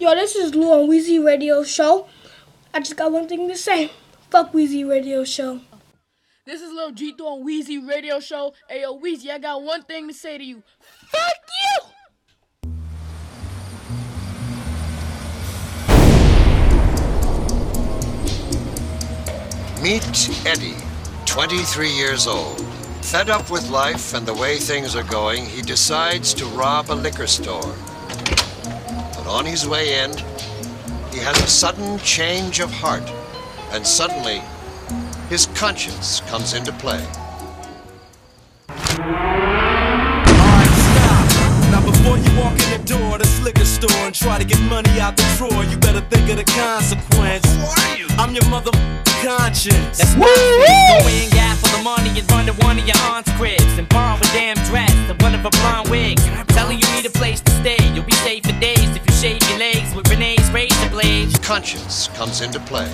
Yo, this is Lou on Weezy Radio Show. I just got one thing to say. Fuck Weezy Radio Show. This is Lil G on Weezy Radio Show. Hey yo, Weezy, I got one thing to say to you. Fuck you! Meet Eddie, 23 years old. Fed up with life and the way things are going, he decides to rob a liquor store. But on his way in, he has a sudden change of heart, and suddenly, his conscience comes into play. Alright, stop. Now before you walk in the door of this liquor store and try to get money out the drawer, you better think of the consequence. Who are you? I'm your mother conscience. That's nonsense. Go in, gap for the money and run to one of your aunt's cribs and borrow a damn dress and one of her blonde wigs. Telling you need a place to stay. You'll be safe for days if you shave your legs with Renee's razor blades. Conscience comes into play.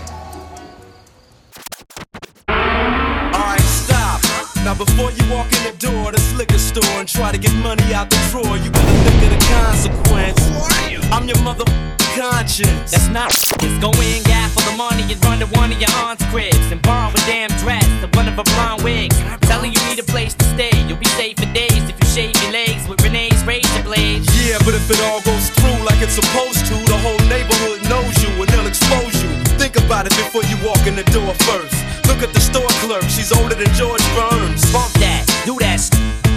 Alright, stop. Now before you walk in the door of this liquor store and try to get money out the drawer, you better think of the consequence. Who are you? I'm your mother conscience. That's not Just go in, gap for the money and run to one of your aunt's cribs and borrow a damn dress and one of her blonde wigs. Telling you need a place to stay. You'll be safe for days if you shave your legs with Renee's razor blades. Yeah, but if it all goes through like it's supposed to, the whole neighborhood knows you and they'll expose you. Think about it before you walk in the door first. Look at the store clerk, she's older than George Burns. Bump that, do that,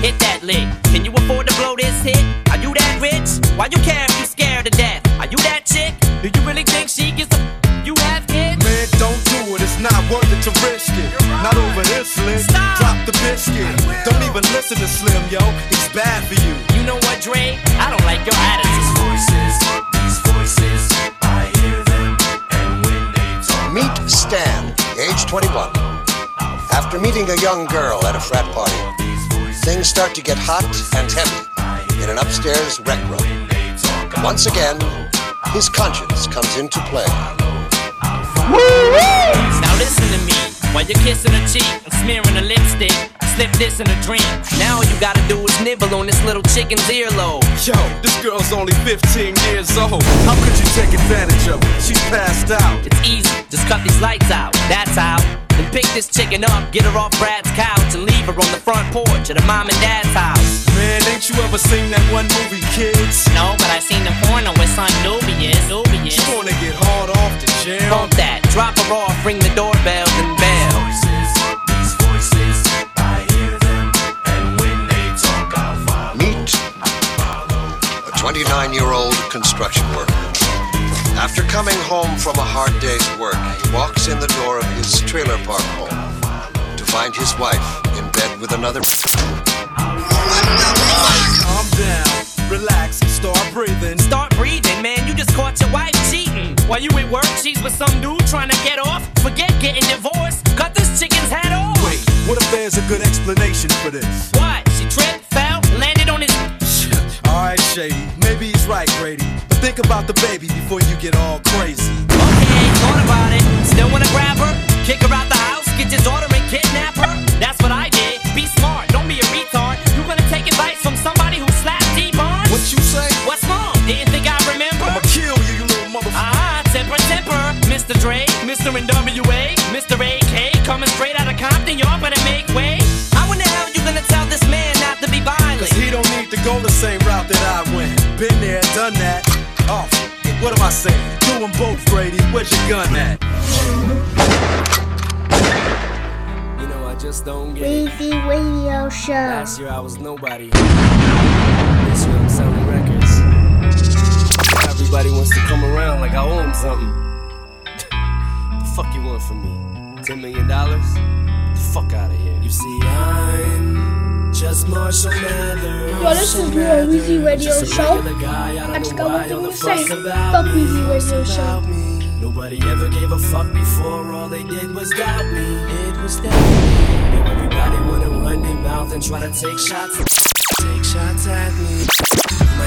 hit that lick. Can you afford to blow this hit? Are you that rich? Why you care if you scared to death? Are you that chick? Do you really think she gives a? You have kids? Man, don't do it, it's not worth it to risk it. Not over this slick. Stop. Drop the biscuit. Don't even listen to Slim, yo. It's bad for you. You know what, Dre? I don't like your attitude. These voices, these voices, I hear them, and when they talk. Meet Stan, age 21. After meeting a young girl at a frat party, things start to get hot and heavy in an upstairs rec room. Once again, his conscience comes into play. Now listen to me. While you're kissing her cheek and smearing a lipstick, slip this in a drink. Now all you gotta do is nibble on this little chicken's earlobe. Yo, this girl's only 15 years old. How could you take advantage of her? She's passed out. It's easy, just cut these lights out. That's how. Then pick this chicken up, get her off Brad's couch, and leave her on the front porch at her mom and dad's house. Man, ain't you ever seen that one movie, kids? No, but I seen the porno with son Nubius. Nubius. You wanna get hard off the jam? Bump that, drop her off, ring the doorbell, then bell. Voices, these voices, I hear them, and when they talk, I'll follow. Meet a 29 year old construction worker. After coming home from a hard day's work, he walks in the door of his trailer park home to find his wife in bed with another. Calm down, relax, start breathing. Start breathing, man. You just caught your wife cheating. While you at work, she's with some dude trying to get off. Forget getting divorced. Cut this chicken's head off. Wait, what if there's a good explanation for this? What? Shady, maybe he's right, Grady. But think about the baby before you get all crazy. Okay, thought about it. Still wanna grab her? Kick her out the house? Get your daughter and kidnap her? That's what I done that. Oh, what am I saying? Do them both, Grady. Where's your gun at? You know, I just don't get it. Weezy Radio Show. Last year I was nobody. This year I'm selling records. Everybody wants to come around like I owe them something. the fuck you want from me? Ten million dollars? The fuck out of here. You see, I'm just Marshall Mathers. Yo, this is on Weezy Radio Show. I just got one thing to say. Fuck me, Weezy Radio Show. Nobody ever gave a fuck before, all they did was doubt me. It was doubt me. Everybody wanna run their mouth and try to take shots. Take shots at me.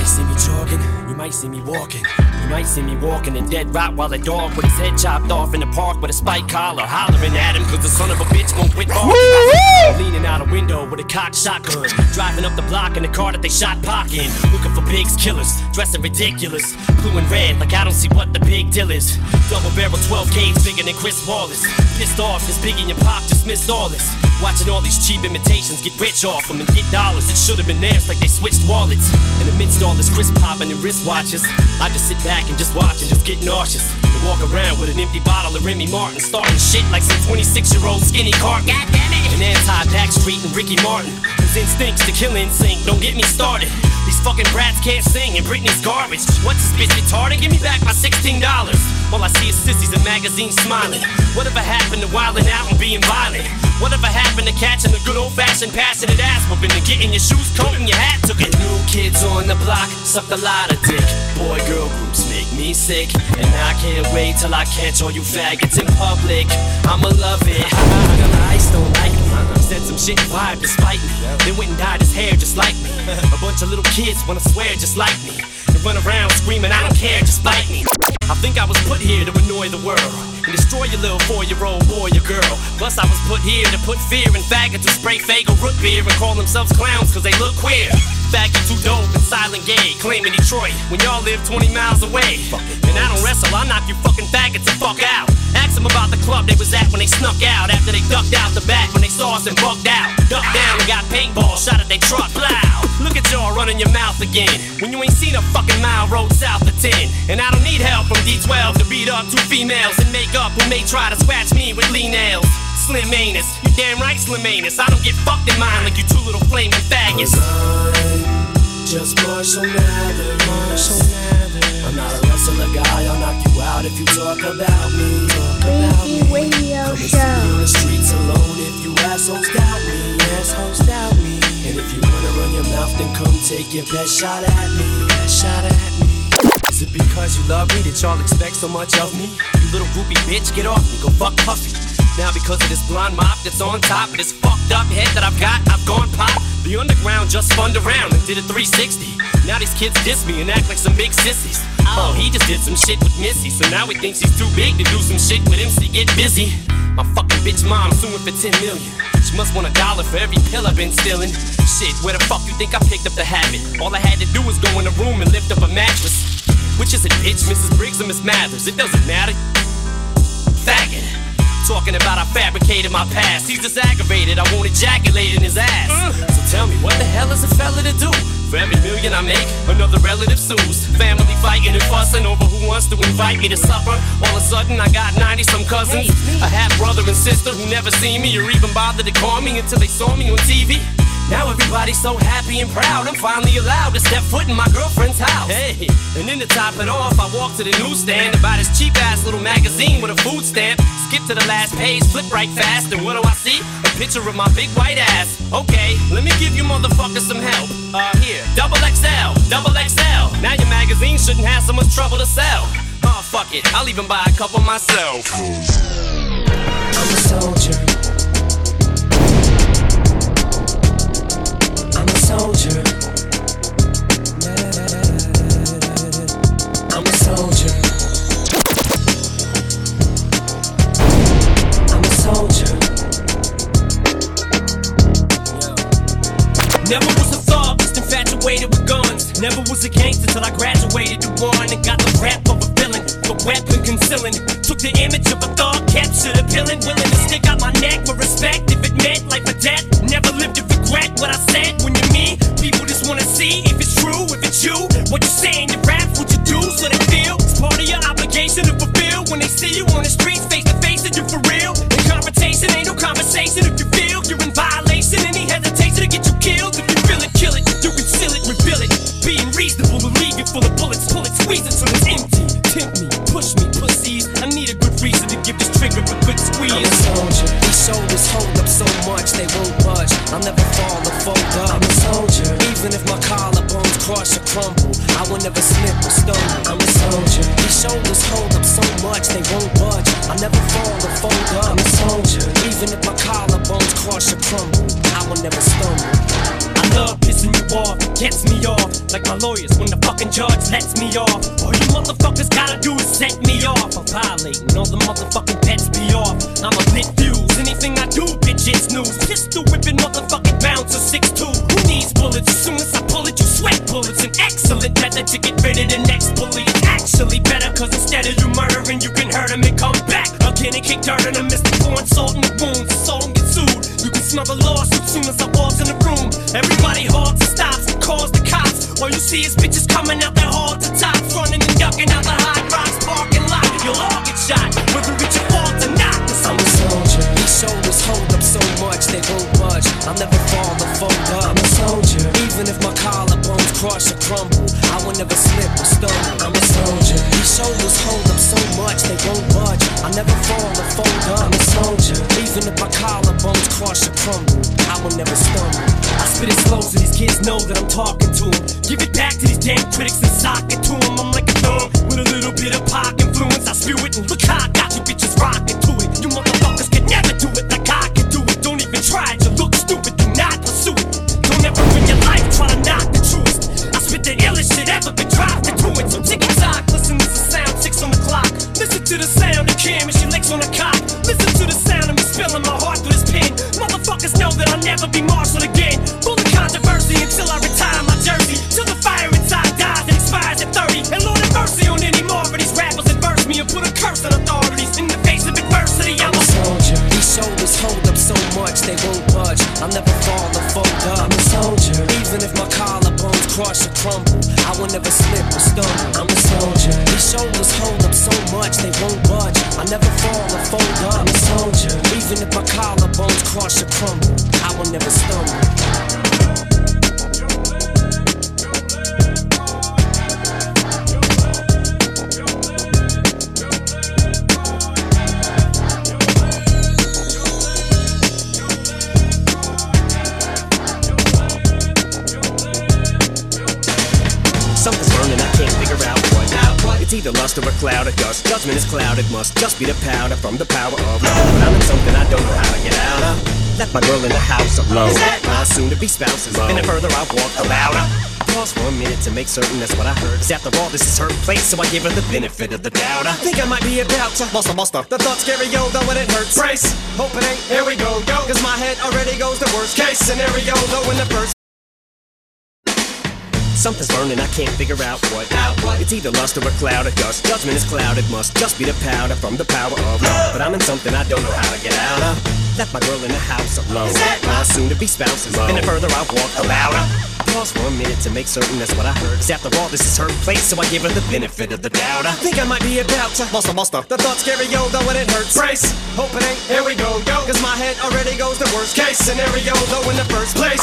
You might see me jogging, you might see me walking. You might see me walking in dead rot while a dog with his head chopped off in the park with a spike collar, hollering at him cause the son of a bitch won't quit barking. Leaning out a window with a cocked shotgun, driving up the block in the car that they shot Pac in. Looking for pigs, killers, dressing ridiculous, blue and red like I don't see what the big deal is. Double barrel 12 gauge bigger than Chris Wallace. Pissed off cause Biggie and Pac dismissed all this. Watching all these cheap imitations get rich off them and get dollars that should have been theirs like they switched wallets. In the midst amidst all this crisp popping and wristwatches, I just sit back and just watch and just get nauseous. And walk around with an empty bottle of Remy Martin, starting shit like some 26 year old skinny Cartman. God damn it! And anti Backstreet and Ricky Martin, whose instincts to kill in sync. Don't get me started. Fucking brats can't sing and Britney's garbage. What's this bitch retarded? Give me back my $16. All I see is sissies in magazines smiling. Whatever happened to wilding out and being violent? Whatever happened to catching the good old fashioned passionate ass whooping and getting your shoes coat and your hat took it? New kids on the block suck a lot of dick. Boy girl groups make me sick. And I can't wait till I catch all you faggots in public. I'ma love it. Vanilla Ice don't like me. Said some shit vibe despite me. Then went and dyed his hair just like me. A bunch of little kids wanna swear just like me. And run around screaming, I don't care, just bite me. I think I was put here to annoy the world and destroy your little four-year-old boy or girl. Plus, I was put here to put fear in faggots who spray Faygo root beer and call themselves clowns cause they look queer. Faggots who dope and silent gay, claiming Detroit when y'all live 20 miles away. And I don't wrestle, I knock you fucking faggots the fuck out. Ask them about the club they was at when they snuck out after they ducked out the back when they saw us and bugged out. Ducked down and got paintball shot at they truck. Loud. Look at y'all running your mouth again when you ain't seen a fucking mile road south of 10. And I don't need help from D12 to beat up two females in makeup who may try to scratch me with lean nails. Slim anus, you damn right, Slim anus. I don't get fucked in mine like you two little flaming faggots. Just Marshall Mathers. Marshall Mathers. I'm not a wrestler guy. I'll knock you out if you talk about me. Talk about me. Radio Come and see me on Show. the streets alone if you assholes doubt me. Assholes doubt me. And if you wanna run your mouth, then come take your best shot at me. Best shot at me. Is it because you love me that y'all expect so much of me? You little groupie bitch, get off me, go fuck Puffy. Now because of this blonde mop that's on top of this fucked up head that I've got, I've gone pop. The underground just spun around and did a 360. Now these kids diss me and act like some big sissies. Oh, he just did some shit with Missy, so now he thinks he's too big to do some shit with MC. Get busy. My fucking bitch mom suing for 10 million. She must want a dollar for every pill I've been stealing. Shit, where the fuck you think I picked up the habit? All I had to do was go in the room and lift up a mattress. Which is it, bitch? Mrs. Briggs or Miss Mathers? It doesn't matter. Faggot. Talking about I fabricated my past. He's just aggravated. I won't ejaculate in his ass. Mm. So tell me, what the hell is a fella to do? For every million I make, another relative sues. Family fighting and fussing over who wants to invite me to supper. All of a sudden, I got 90 some cousins. A half brother and sister who never seen me or even bothered to call me until they saw me on TV. Now everybody's so happy and proud. I'm finally allowed to step foot in my girlfriend's house. Hey, and then to top it off, I walk to the newsstand to buy this cheap ass little magazine with a food stamp. Skip to the last page, flip right fast, and what do I see? A picture of my big white ass. Okay, let me give you motherfuckers some help. Uh, here, double XL, double XL. Now your magazine shouldn't have so much trouble to sell. Oh, fuck it, I'll even buy a couple myself. I'm a soldier. Soldier. I'm a soldier. I'm a soldier. Never was a thug, just infatuated with guns. Never was a gangster till I graduated to one and got the rap of a villain. The weapon concealing. Took the image of a thug, captured a villain. Willing to stick out my neck for respect if it meant life or death. Never lived to regret what I said when you're me. People just wanna see if it's true, if it's you. What you say in your rap, what you do, so they feel. It's part of your obligation to fulfill. When they see you on the streets, face to face, that you're for real. In confrontation, ain't no conversation if you feel you're in violation. Any hesitation to get you killed. If you feel it, kill it. You conceal it, reveal it. Being reasonable to leave you full of bullets. Pull it, squeeze it till it's empty. Tempt me, push me, pussies. I need a good reason to give this trigger a good squeeze. I'm a soldier. These shoulders hold up so much they won't budge. I'll never fall or fold up. I'm a soldier. Even if my collarbones crush or crumble, I will never slip or stumble. I'm a soldier. These shoulders hold up so much they won't budge. I'll never fall or fold up. I'm a soldier. Even if my collarbones crush or crumble, I will never stumble. Love pissing you off, gets me off. Like my lawyers when the fucking judge lets me off. All you motherfuckers gotta do is set me off. I'm violating all the motherfucking pets be off. I'm a lit fuse. Anything I do, bitch, it's news. Pistol whipping motherfucking bouncer 6'2. Who needs bullets? As soon as I pull it, you sweat bullets. An excellent method to get rid of the next bully. Actually better, cause instead of you murdering, you can hurt him and come back. Again and kick dirt in him, salt in the wounds. The smell the lawsuit soon as I walk in the room. Everybody halts and stops and calls the cops. All you see is bitches coming out their hall to top, running and ducking out the high rocks parking lot. You'll all get shot, whether it's your fault or not. Cause I'm a soldier. These shoulders hold up so much they won't budge. I'll never fall or fold up. I'm a soldier. Even if my collarbones crush or crumble, I will never slip or stumble. I'm a soldier. These shoulders hold up so much they won't budge. I'll never fall or fold up. I'm a soldier. Even if my collarbones crush or crumble, I will never stumble. I spit it slow so these kids know that I'm talking to them. Give it back to these damn critics and sock it to them. I'm like a thumb with a little bit of pop influence. I spew it and look how I got you bitches rocking to ever been dropped into it. So tick tock, listen to the sound, six on the clock. Listen to the sound of Kim and she licks on the cock. Listen to the sound of me spilling my heart through this pen. Motherfuckers know that I'll never be marshaled again. Full of controversy until I retire my jersey. Till the fire inside dies and expires at 30. And Lord have mercy on any more of these rappers that verse me and put a curse on authorities. In the face of adversity, I'm a soldier. These shoulders hold up so much they won't budge. I'll never fall or fold up. Even if my collarbones crush or crumble, I will never slip or stumble. I'm a soldier. These shoulders hold up so much they won't budge. I'll never fall or fold up. I'm a soldier. Even if my collarbones crush or crumble, I will never stumble. It's either lust or a cloud of dust. Judgment is clouded, must just be the powder from the power of love. I'm in something I don't know how to get out of. Left my girl in the house alone. My soon to be spouses. And the further I walk, the louder. Pause for a minute to make certain that's what I heard. 'Cause after all, this is her place, so I give her the benefit of the doubt. I think I might be about to bust a buster. The thoughts scary, yo, though when it hurts. Brace, hope it ain't. Here we go, yo. Cause my head already goes the worst case scenario, though in the first. Something's burning, I can't figure out what. It's either lust or a cloud of dust. Judgment is clouded, must just be the powder from the power of love. But I'm in something I don't know how to get out of. Left my girl in the house alone. My soon to be spouses. And the further I walk, the louder. Pause for a minute to make certain that's what I heard. 'Cause after all, this is her place, so I give her the benefit of the doubt. I think I might be about to muster, muster. The thoughts scary, yo, though when it hurts. Brace, hope it ain't. Here we go, yo. Cause my head already goes the worst case scenario, though in the first place.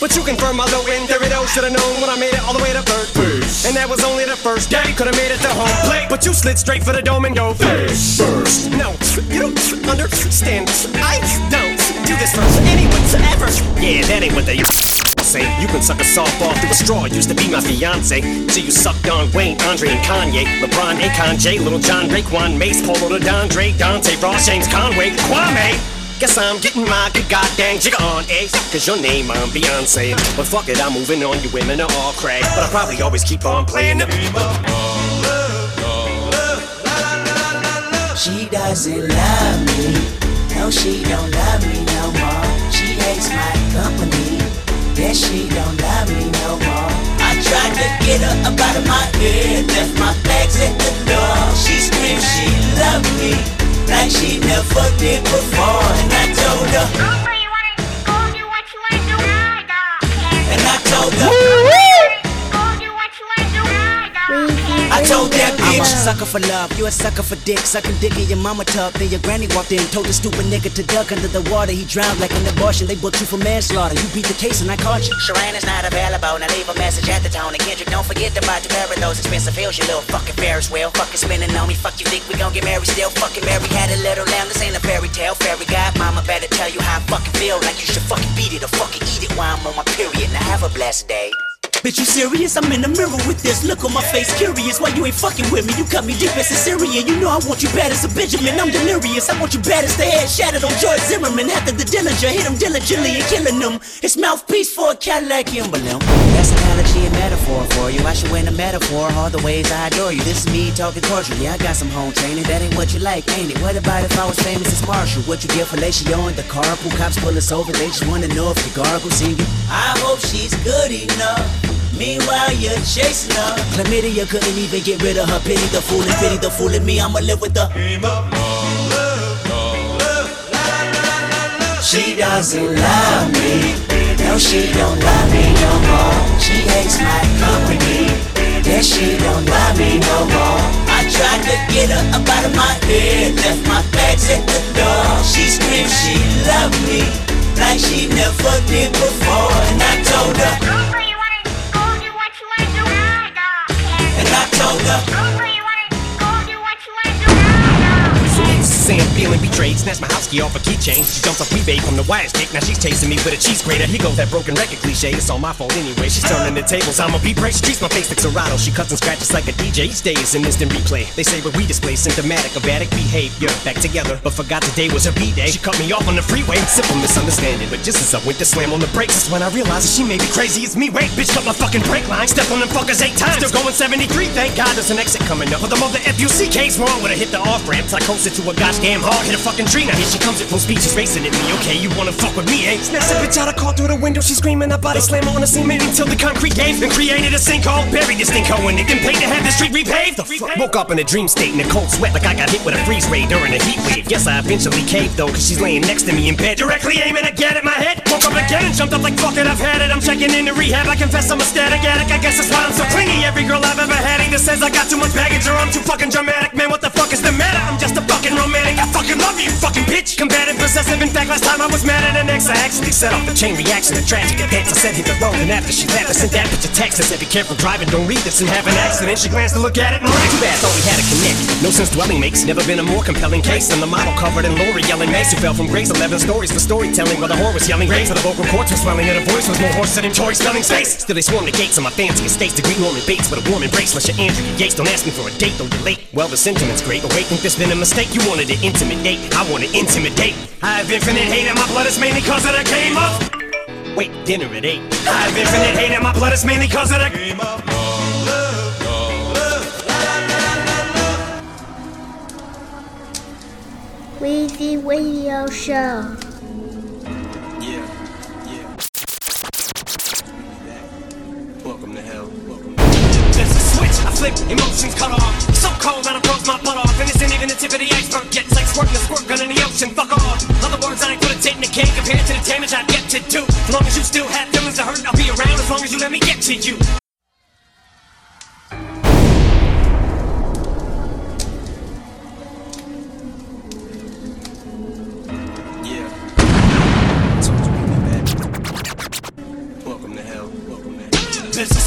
But you confirm my low end, there it all should've known when I made it all the way to third base. And that was only the first day, could've made it to home plate. But you slid straight for the dome and go face first. No, you don't understand. I don't do this for anyone ever. Yeah, that ain't what they say. You can suck a softball through a straw, used to be my fiance. So you sucked on Wayne, Andre, and Kanye. LeBron, Akon, J, Lil Jon, Raekwon, Mace, Polo, Dondre, Dante, Ross, James, Conway, Kwame. Guess I'm getting my good goddamn jigger on, eh? Cause your name I'm Beyonce. But fuck it, I'm moving on, you women are all cray. But I probably always keep on playing the She doesn't love me. No, she don't love me no more. She hates my company. Yes, she don't love me no more. I tried to get her up out of my head. Left my bags at the door. She screamed she loved me. Like she never did before. And I told her. And I told her. I told that bitch. I'm a sucker for love, you a sucker for dick. Sucking dick in your mama tub. Then your granny walked in, told the stupid nigga to duck under the water. He drowned like an abortion. They booked you for manslaughter. You beat the case and I caught you. Sharon is not available. Now leave a message at the tone. And Kendrick, don't forget to buy of those expensive heels. You little fucking Ferris wheel. Fucking spinning on me. Fuck you think we gon' get married still? Fucking Mary had a little lamb. This ain't a fairy tale. Fairy godmama better tell you how I fucking feel. Like you should fucking beat it or fucking eat it while I'm on my period. Now have a blessed day. Bitch, you serious? I'm in the mirror with this look on my face, curious. Why you ain't fucking with me? You cut me deep as a Syrian. You know I want you bad as a Benjamin. I'm delirious. I want you bad as the head shattered on George Zimmerman. After the Dillinger, hit him diligently and killing them. His mouthpiece for a Cadillac emblem. That's an analogy and metaphor for you. I should win a metaphor all the ways I adore you. This is me talking cordial. Yeah, I got some home training. That ain't what you like, ain't it? What about if I was famous as Marshall? What you give fellatio in the carpool? Cops pull us over. They just wanna know if you gargle singing. I hope she's good enough. Meanwhile, you're chasing her. Chlamydia couldn't even get rid of her. Pity the fool and pity the fool in me. I'ma live with the. She doesn't love me. No, she don't love me no more. She hates my company. Yeah, she don't love me no more. I tried to get her up out of my head. Left my bags at the door. She screamed she loved me. Like she never did before. And I told her. And Say I'm feeling betrayed, snatched my house key off a keychain. She jumps off eBay from the wire stick. Now she's chasing me with a cheese grater. Here goes that broken record cliche. It's all my fault anyway. She's turning the tables. I'm a beat break. She treats my face like Serato. She cuts and scratches like a DJ. Each day is an instant replay. They say what we display symptomatic of addict behavior. Back together, but forgot today was her B day. She cut me off on the freeway. Simple misunderstanding. But just as I went to slam on the brakes, that's when I realized that she may be crazy as me. Wait, bitch, cut my fucking brake line. Step on them fuckers eight times. Still going 73. Thank God there's an exit coming up. But the mother FUCK's wrong with her. Hit the off ramp. I coasted to a goddamn hard. Hit a fucking tree. Now here she comes at full speed. She's racing at me. Okay, you wanna fuck with me, eh? Snatch a bitch out of car through the window. She's screaming. I body slam on the cement until the concrete gave and created a sinkhole. Buried this sinkhole in it. Then paid to have the street repaved. The fuck? Woke up in a dream state in a cold sweat like I got hit with a freeze ray during a heat wave. Yes, I eventually caved though, cause she's laying next to me in bed, directly aiming again at my head. Woke up again and jumped up like fuck it, I've had it. I'm checking into rehab. I confess I'm a static addict. I guess that's why I'm so clingy. Every girl I've ever had either says I got too much baggage or I'm too fucking dramatic. Man, what the fuck is the matter? I'm just a fucking romantic. I fucking love you, you fucking bitch. Combative, possessive. In fact, last time I was mad at an ex, I actually set off the chain reaction of tragic events. I said hit the road, and after she left, I sent that bitch a text. I said, Be careful driving, don't read this and have an accident. She glanced to look at it and laughed. Too bad, thought we had a connect. No sense dwelling makes never been a more compelling case than the model covered in Lori yelling Mace who fell from grace. 11 stories for storytelling while the whore was yelling grace. So the vocal cords were swelling and her voice was more hoarse than Tori Spelling space. Still, they swarm the gates of my fancy estates to greet Norman Bates with a warm embrace. Unless you're Andrea Yates, don't ask me for a date, though you're late. Well, the sentiment's great, but wait, think this been a mistake? You wanted to intimidate, I wanna intimidate. I have infinite hate and my blood is mainly cause of the game of. Wait, dinner at 8. I have infinite hate and my blood is mainly cause of the game of. Weezy Radio Show. Yeah, yeah. Welcome to hell. Emotions cut off. So cold, I froze my butt off. Ain't even the tip of the iceberg. It's like squirting a squirt gun in the ocean. Fuck off. Other words, I ain't put a dent in the cake compared to the damage I've yet to do. As long as you still have feelings to hurt, I'll be around as long as you let me get to you.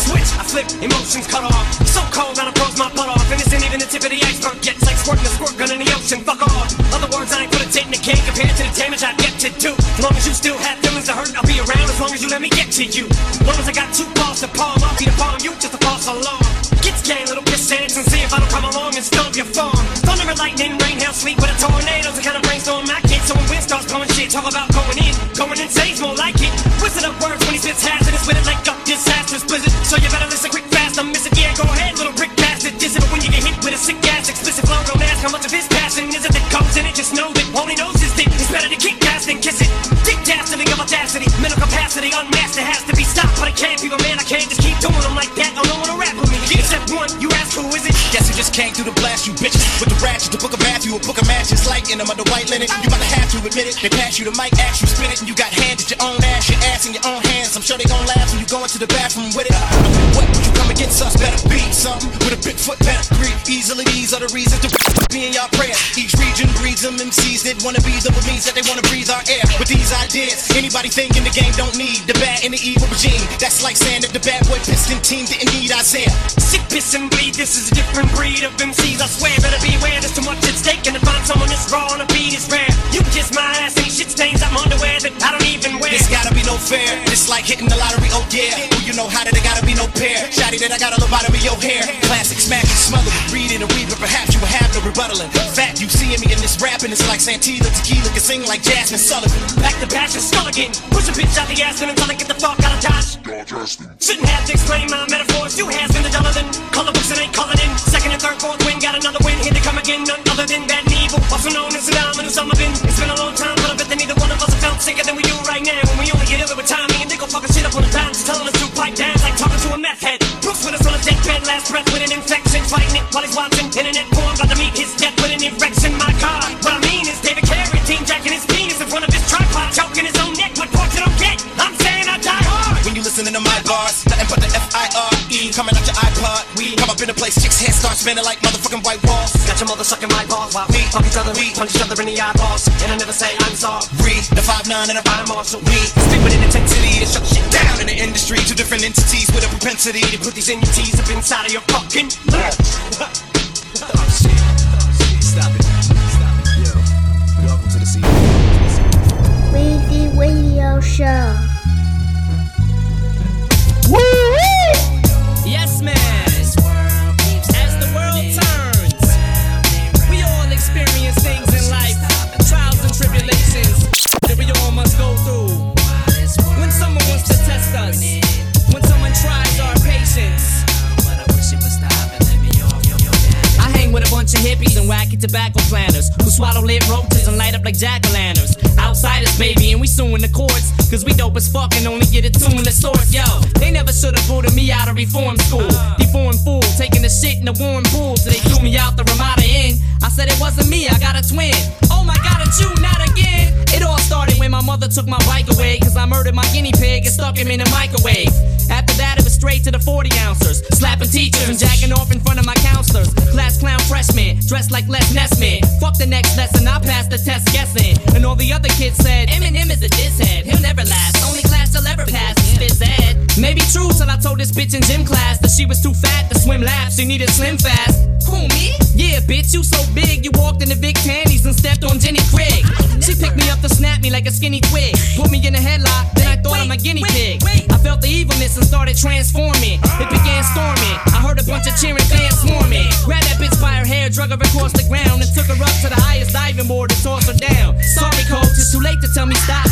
Switch, I flip, emotions cut off. So cold, that I froze my butt off. And this ain't even the tip of the iceberg yet. It's like squirting a squirt gun in the ocean. Fuck off. Other words, I ain't put a dent in the cake compared to the damage I've yet to do. As long as you still have feelings to hurt, I'll be around as long as you let me get to you. As long as I got two balls to palm, I'll be the palm you just a false alarm. Get scared, little piss and see if I don't come along and stomp your farm. Thunder and lightning, rain, hail, sleep with a tornado's the kind of brainstorm I get. So when wind starts blowing shit, talk about going in, going insane's more like it. Wizard up words when he spits hazardous with book of matches, like in them under white linen. You to have to admit it. They pass you the mic, ask you spit it, and you got handed your own ass, your ass in your own hands. I'm sure they gon' laugh when you go into the bathroom with it. What would you come against us? Better be something with a big foot pedigree. Easily, these are the reasons to. being y'all prayer. Each region them MCs that wanna be the means that they wanna breathe our air. With these ideas, anybody thinking the game don't need the bad and the evil regime. That's like saying that the bad boy piston team didn't need Isaiah. Sick, piss, and bleed. This is a different breed of MCs. I swear, better beware. There's too much at stake, and to find someone that's raw on a beat is rare. You kiss my ass. That I don't even wear. It's gotta be no fair. It's like hitting the lottery, oh yeah. Who you know how that it gotta be no pair. Shotty that I got a lobotomy your hair. Classic smack and smother it. Read in a read, perhaps you will have no rebuttaling. Fact, you seeing me in this rapping, it's like Santilla Tequila can sing like Jazmine Sullivan. Back to bash and skull again. Push a bitch out the ass and tell her get the fuck out of Josh. Shouldn't have to explain my metaphors. You has been the duller than color books and ain't colored in. Second and third, fourth win, got another win. Here to come again, none other than bad and evil. Also known as Saddam and Osama bin. It's been a long time, but I bet that neither one of us have felt sicker than we do right now. When we only get over with timing and they go fucking shit up on the times, telling us to pipe down like talking to a meth head. Bruce Willis on a deathbed, last breath with an infection, fighting it while he's watching internet porn. About to meet his death with an erection. My God, what I mean is David Carey, team jacking his penis in front of his tripod, choking his own neck. What pork you don't get? I'm saying I die hard. When you listening to my bars, nothing but iPod. Come up in a place, chicks' heads start spinning like motherfucking white walls. Got your mother sucking my balls while we fuck each other. We punch each other in the eyeballs, and I never say I'm sorry. Read the 5'9 and a I'm also We speak with an intensity to shut shit down in the industry. Two different entities with a propensity to Put these NUTs up inside of your fucking mouth. Stop it. Stop it. Yo. Welcome to the scene. Weezy Radio Show. Woo! Yes, man. Us, With a bunch of hippies and wacky tobacco planters who swallow lit roaches and light up like jack o' lanterns. Outsiders, baby, and we suing the courts. Cause we dope as fuck and only get it tuned the source. Yo, they never should've voted me out of reform school. Deformed fool, taking the shit in the warm pool. They threw me out the Ramada Inn. I said it wasn't me, I got a twin. Oh my god, it's you, not again. It all started when my mother took my bike away. Cause I murdered my guinea pig and stuck him in a microwave. After that, it was straight to the 40 ouncers. Slapping teachers and jacking off in front of my counselors. Class clown freshman, dressed like Les Nessman. Fuck the next lesson, I passed the test guessing. And all the other kids said, Eminem is a diss head. He'll never last. Only class he'll ever pass is phys ed. Maybe true till I told this bitch in gym class that she was too fat to swim laps. She needed slim fast. Who, me? Yeah, bitch, you so big. You walked in the big panties and stepped on Jenny Craig. She picked me up to snap me like a skinny twig. Put me in a headlock, then I thought I'm a guinea pig. I felt the evilness and started transforming. It began storming. I heard a bunch of cheering fans swarming. Grabbed that bitch by her hair, drug her across the ground, and took her up to the highest diving board and tossed her down. Sorry, coach, it's too late to tell me stop.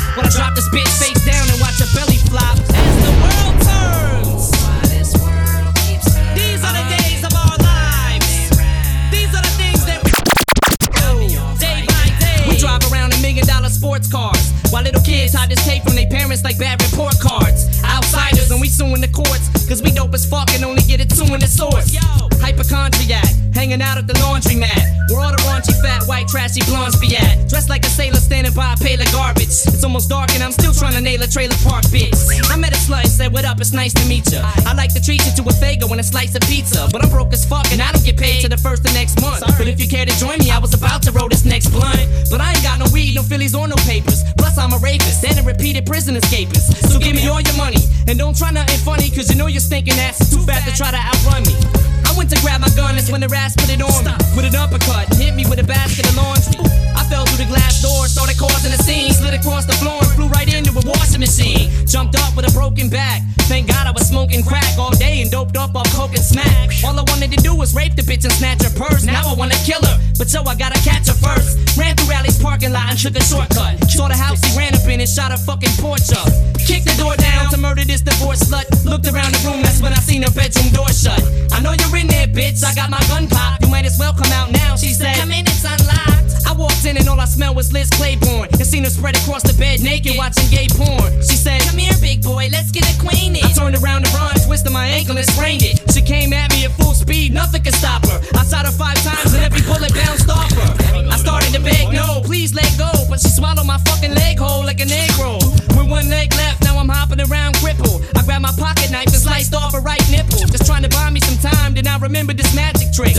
A trailer park bitch. I met a slut and said, What up? It's nice to meet ya. I like to treat you to a Faygo and a slice of pizza. But I'm broke as fuck and I don't get paid till the first of next month. But if you care to join me, I was about to roll this next blunt. But I ain't got no weed, no Phillies, or no papers. Plus, I'm a rapist and a repeated prison escapist. So give me all your money and don't try nothing funny, cause you know your stinking ass is too fat to try to outrun me. Went to grab my gun, that's when the ass put it on me. With an uppercut, hit me with a basket of laundry. I fell through the glass door, started causing a scene. Slid across the floor and flew right into a washing machine. Jumped up with a broken back. Thank God I was smoking crack all day and doped up off coke and smack. All I wanted to do was rape the bitch and snatch her purse. Now I wanna kill her, but so I gotta catch her first. Ran through Rally's parking lot and took a shortcut. Saw the house he ran up in and shot her fucking porch up. Kicked the door down to murder this divorced slut. Looked around the room, that's when I seen her bedroom door shut. I know you're in there, bitch. I got my gun pop. You might as well come out now. She said, Come in, it's unlocked. I walked in and all I smelled was Liz Claiborne. And seen her spread across the bed naked watching gay porn. She said, Come here, big boy, let's get acquainted. I turned around to run, twisted my ankle and sprained it. She came at me at full speed, nothing could stop her. I shot her five times and every bullet bounced off her. I started to beg, no, please let go. But she swallowed my fucking leg hole like a negro. With one leg left, now I'm hopping around crippled. I grabbed my pocket knife and sliced off her right nipple. Just trying to buy me some time, then I remember this magic trick.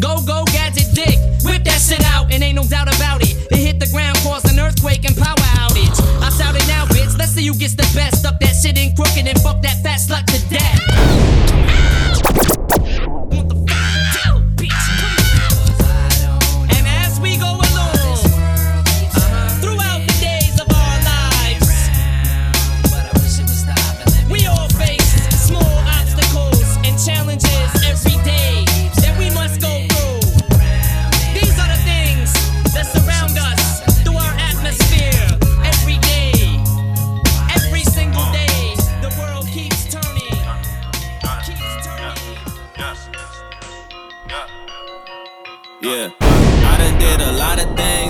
Go, go, gadget, dick. Whip that shit out, and ain't no doubt about it. It hit the ground, caused an earthquake and power outage. I shout it now, bitch. Let's see who gets the best. Up that shit in crooked and fuck that fat slut to death.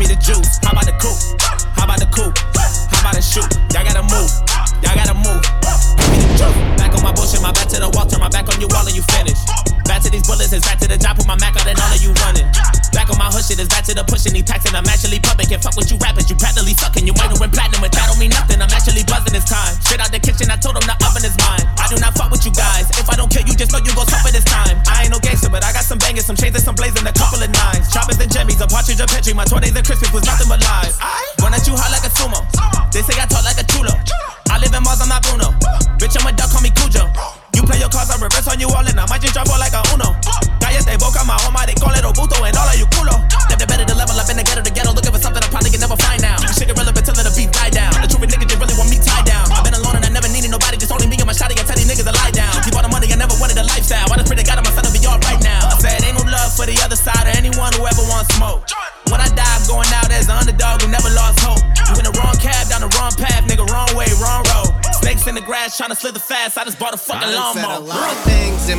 Me the juice. How about the coupe? How about the coupe? How about the shoot? Y'all gotta move. Y'all gotta move. Give me the juice. Back on my bullshit. My back to the wall. Turn my back on you all and you finish. Back to these bullets. It's back to the job. Put my Mac out and all of you running. Back on my hood shit. It's back to the pushing. These taxing. I'm actually pumping. Can't fuck with you rappers. You practically sucking. You might went platinum, but that don't mean nothing. I'm actually buzzing this time. Shit out the kitchen. I told him the oven is mine. I do not fuck with you guys. If I don't kill you, just know you gon' suffer this time. I ain't no gangster, but I got some bangers, some chains, and some blazing, a couple of nines. Choppers and jimmies, a petri. My 20s and Christmas was nothing but lies. Run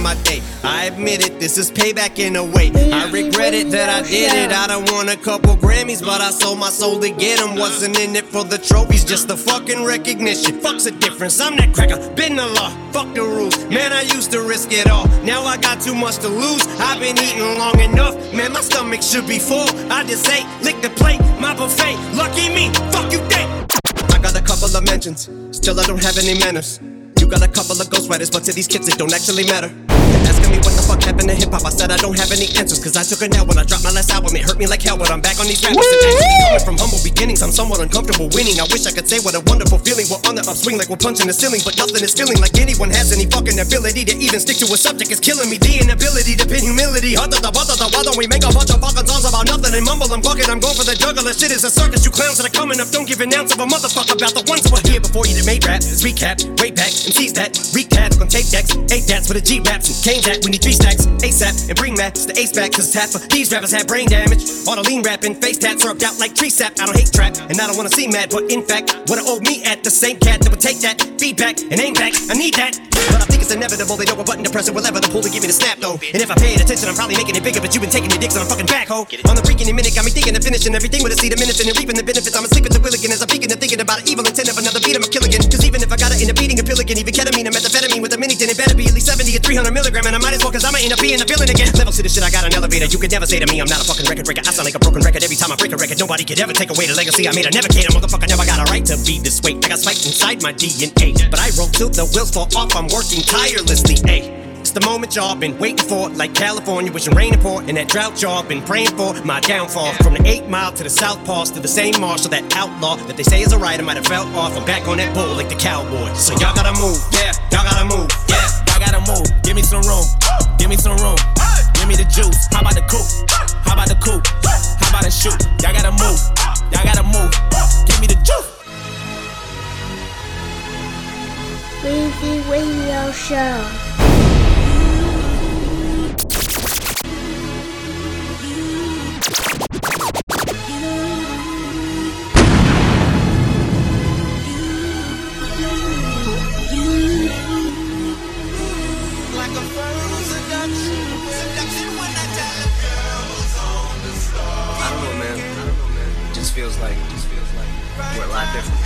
my day. I admit it, this is payback in a way. I regret it that I did it. I don't want a couple Grammys, but I sold my soul to get them. Wasn't in it for the trophies, just the fucking recognition. Fuck's the difference. I'm that cracker, been the law. Fuck the rules. Man, I used to risk it all. Now I got too much to lose. I've been eating long enough. Man, my stomach should be full. I just ate, lick the plate, my buffet. Lucky me, fuck you, think. I got a couple of mentions, still I don't have any manners. You got a couple of ghostwriters, but to these kids it don't actually matter. Me the fuck happened to hip hop. I said I don't have any answers, cause I took a nap when I dropped my last album. It hurt me like hell, but I'm back on these rappers. Coming from humble beginnings, I'm somewhat uncomfortable winning. I wish I could say what a wonderful feeling. We're on the upswing like we're punching the ceiling, but nothing is feeling like anyone has any fucking ability to even stick to a subject. It's killing me. The inability to pin humility. Other the other the why don't we make a bunch of fucking songs about nothing and mumble and bucket? I'm going for the juggler. Shit is a circus. You clowns that are coming up. Don't give an ounce of a motherfucker about the ones who were here before you that made rap. Let's recap, way back, and tease that. Recap on tape decks, eight dats with a G raps and cane jack. when need three stacks, ASAP, and bring Masta Ace back. Cause it's half of these rappers have brain damage. All the lean rapping, face tats rubbed out like tree sap. I don't hate trap, and I don't wanna see mad, but in fact, what I owe me at the same cat that would take that feedback and aim back. I need that. But I think it's inevitable. They know a button to press or whatever to pull to give me the snap though. And if I paid attention, I'm probably making it bigger. But you've been taking your dicks on a fucking backhoe. On the freaking minute, got me thinking of finishing everything with a seed of minutes and reaping the benefits. I'm asleep at the wheel again as I'm thinking and thinking about an evil intent of another beat. I'm a kill again. Cause even if I got it in a beating, a pill again, even ketamine, a methamphetamine with a mini, then it better be at least 70 or 300 milligram. And I might as well cause I'ma end up being a villain again. Levels to the shit, I got an elevator. You could never say to me, I'm not a fucking record breaker. I sound like a broken record every time I break a record. Nobody could ever take away the legacy I made. I never can. A motherfucker never got a right to be this way. I got spiked inside my DNA. But I roll till the wheels fall off. I'm working tirelessly. Ayy. It's the moment y'all been waiting for, like California, wishing rain and pour, and that drought y'all been praying for. My downfall from the eight mile to the south pass to the same marshal, that outlaw that they say is a rider might have fell off. I'm back on that bull like the cowboy. So y'all gotta move, yeah, y'all gotta move, yeah. Y'all gotta move. Give me some room. Give me some room. Give me the juice. How about the coupe? How about the coupe? How about the shoot? Y'all gotta move. Y'all gotta move. Give me the juice. Weezy Radio Show. Feels like, just feels like we're a lot different.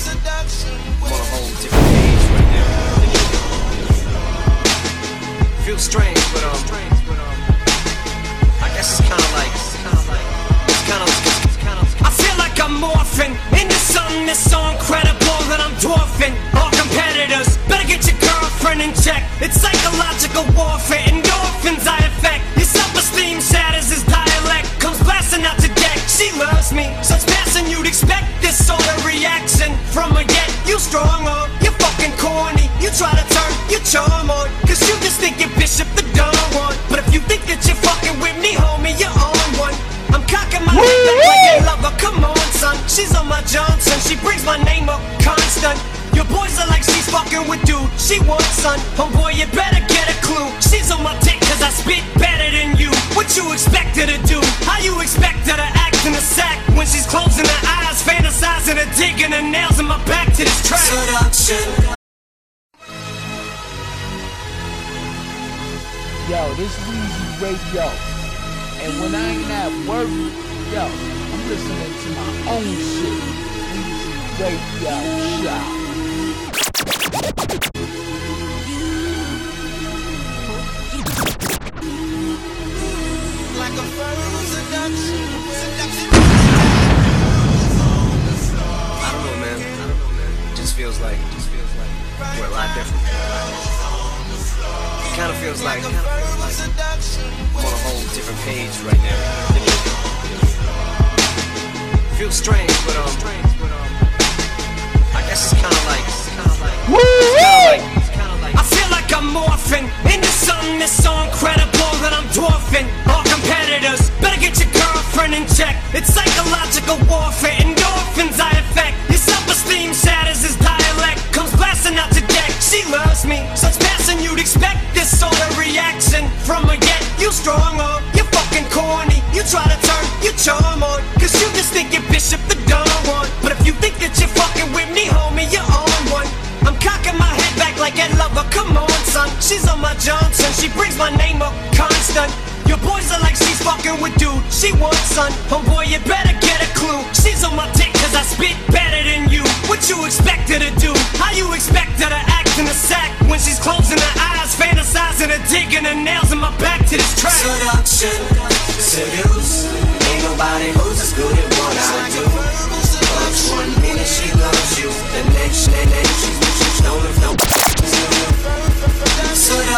I'm on a whole different page right now. Feels strange, but um, I guess it's kind of like, it's kind of, it's kind of. I feel like I'm morphing into something that's so incredible that I'm dwarfing all competitors. Better get your She wants son. Homeboy, you better get a clue. She's on my dick cause I spit better than you. What you expect her to do? How you expect her to act in a sack when she's closing her eyes, fantasizing her digging her nails in my back to this track? Seduction. Yo, this Weezy Radio. And when I ain't at work, yo, I'm listening to my own shit. Weezy Radio Show. Feels like, just feels like we're a lot different. It kind of feels like, kind of feels like I'm on a whole different page right now. Feels strange, but um, I guess it's kind of like, it's kind of like, it's like, it's kind of like. Like I'm morphing into something that's so incredible that I'm dwarfing all competitors. Better get your girlfriend in check. It's psychological warfare, endorphins I affect. Your self-esteem shatters his dialect. Comes blasting out the deck. She loves me, such passion you'd expect this sort of reaction from her. Yet you stronger, you fucking corny. You try to turn your charm on, cause you just think you're Bishop the Dawn one. But if you think that you're fucking with me, homie, you're on one. I'm cocking my head back like a lover. Come on, son. She's on my Johnson. She brings my name up constant. Your boys are like she's fucking with dude. She wants son. Oh Homeboy, you better get a clue. She's on my dick cause I spit better than you. What you expect her to do? How you expect her to act in a sack when she's closing her eyes, fantasizing her digging her nails in my back to this track? Seduction. Seduce. Ain't nobody who's as good at what I do. One minute she loves you, the next minute she's she's stolen from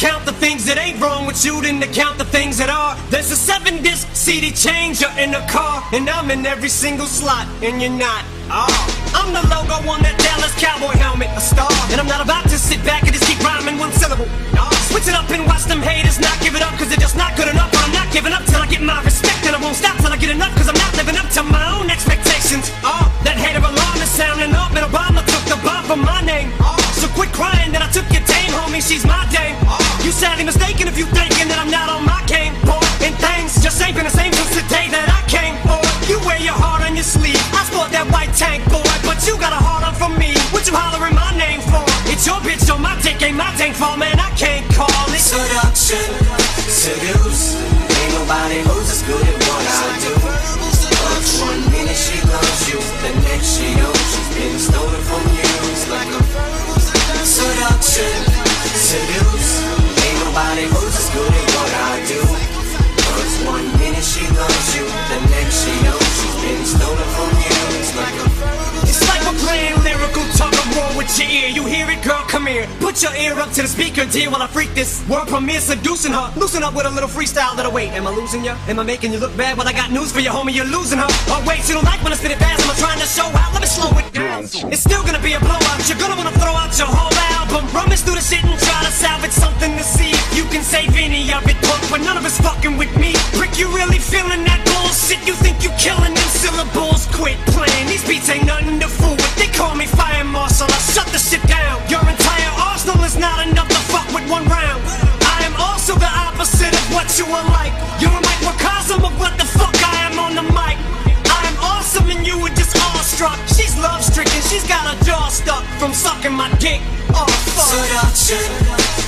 count the things that ain't wrong with you than to count the things that are. There's a seven disc CD changer in the car, and I'm in every single slot, and you're not. Oh, I'm the logo on that Dallas Cowboy helmet, a star. And I'm not about to sit back and just keep rhyming one syllable. No, switch it up and watch them haters not give it up, cause they're just not good enough. But I'm not giving up till I get my respect, and I won't stop till I get enough, cause I'm not living up to my own expectations. Oh, that hater alarm is sounding up, and Obama took the bomb from my name. Oh. So quit crying that I took dame, homie, she's my dame. You sadly mistaken if you thinking that I'm not on my game. And things just ain't been the same since the day that I came, boy. You wear your heart on your sleeve. I sport that white tank, boy, but you got a heart on for me. What you hollering my name for? It's your bitch on my dick, ain't my tank fault, man. I can't call it. Seduction. Seduce. Ain't nobody who's as good Put your ear up to the speaker, dear, while I freak this world premiere, seducing her. Loosen up with a little freestyle that'll wait. Am I losing ya? Am I making you look bad? Well, I got news for you, homie. You're losing her. Oh, wait, you don't like when I spit it fast. Am I trying to show out? Let me slow it down. It's still gonna be a blowout. You're gonna wanna throw out your whole album. Rummage through the shit and try to salvage something to see. if You can save any of it, punk, but none of it's fucking with me. Prick, you really feeling that bullshit? You think you killing them syllables? Quit playing. These beats ain't nothing to fool with. They call me fire marshal. I shut the shit down. Your entire arsenal is not enough to fuck with one round. I am also the opposite of what you are like. You're a microcosm of what the fuck I am on the mic. I am awesome and you were just awestruck. She's love stricken, she's got her jaw stuck from sucking my dick. Oh fuck. Seduction,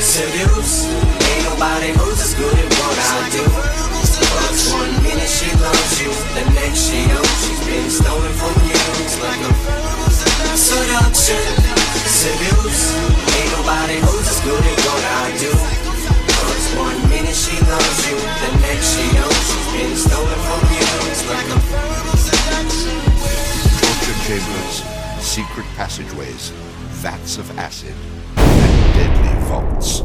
seduce. Ain't nobody who's as good at what I do. First one minute she loves you, the next she knows she's been stolen from you. Like a seduction, seduce. Ain't nobody who's as good at what I do. Cause one minute she loves you, the next she knows she's been stolen from you. It's like a torture chambers, secret passageways, vats of acid, and deadly vaults.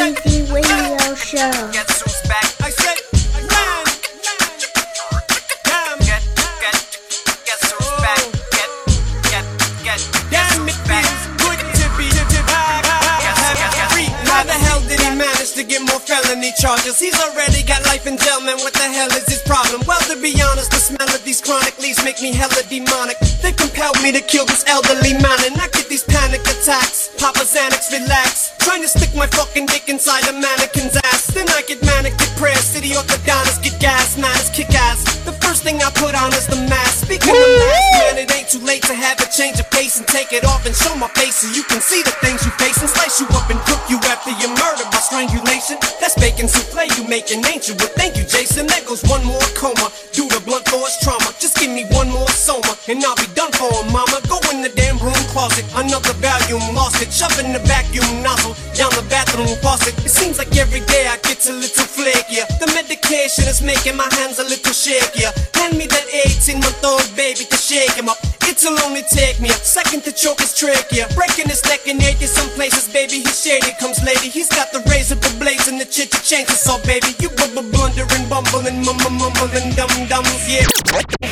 Weezy Radio Show. Get more felony charges? He's already got life in jail, man. What the hell is his problem? Well, to be honest, the smell of these chronic leaves make me hella demonic. They compelled me to kill this elderly man, and I get these panic attacks. Papa Xanax, relax. Trying to stick my fucking dick inside a mannequin's ass. Then I get manic depressed. City orthodontists get gas, man, kick ass. The first thing I put on is the mask. Speaking of mask, man, it ain't too late to have a change of pace and take it off and show my face so you can see the things you face and slice you up and cook you after your murder by strangulation. That's bacon souffle you making ancient. Well, thank you, Jason. There goes one more coma due to blunt force trauma. Just give me one more soma and I'll be done for, mama. Go in the damn room closet, another volume, lost it. Shove in the vacuum nozzle down the bathroom faucet. It seems like every day I get a little flakier. The medication is making my hands a little shakier. Hand me that 18 month old baby to shake him up. It'll only take me a second to choke his trachea. Breaking his neck and naked some places, baby. He's shady, comes lady. He's got the razor, the blades, and the chit to change us all, baby. You bubble blundering, bumbling, mumble, mumbling, dum dums, yeah.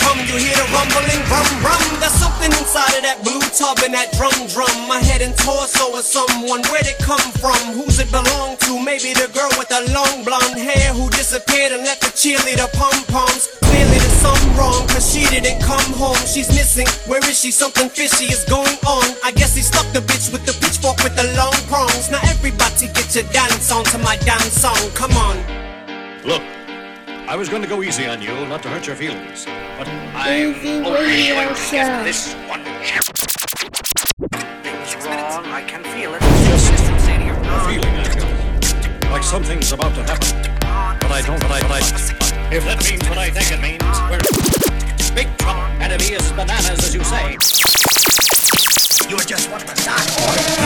Hum, you hear the rumbling, rum rum. There's something inside of that blue tub and that drum drum. My head and torso is someone. Where'd it come from? Who's it belong to? Maybe the girl with the long blonde hair who disappeared and left the cheerleader pom poms. Clearly there's something wrong, cause she didn't come home. She's missing. Where is she? Something fishy is going on. I guess he stuck the bitch with the pitchfork with the long prongs. Now everybody get your dance on to my dance song. Come on. Look, I was going to go easy on you, not to hurt your feelings, but I'm Weezy only Radio going to get Show. this one chance. Things wrong, I can feel it. Just System say to your a feeling I got, like something's about to happen, ah, but I don't. But I, but I, if that means what I think it means, we're big trouble. Enemy is bananas, as you say. You're just the doc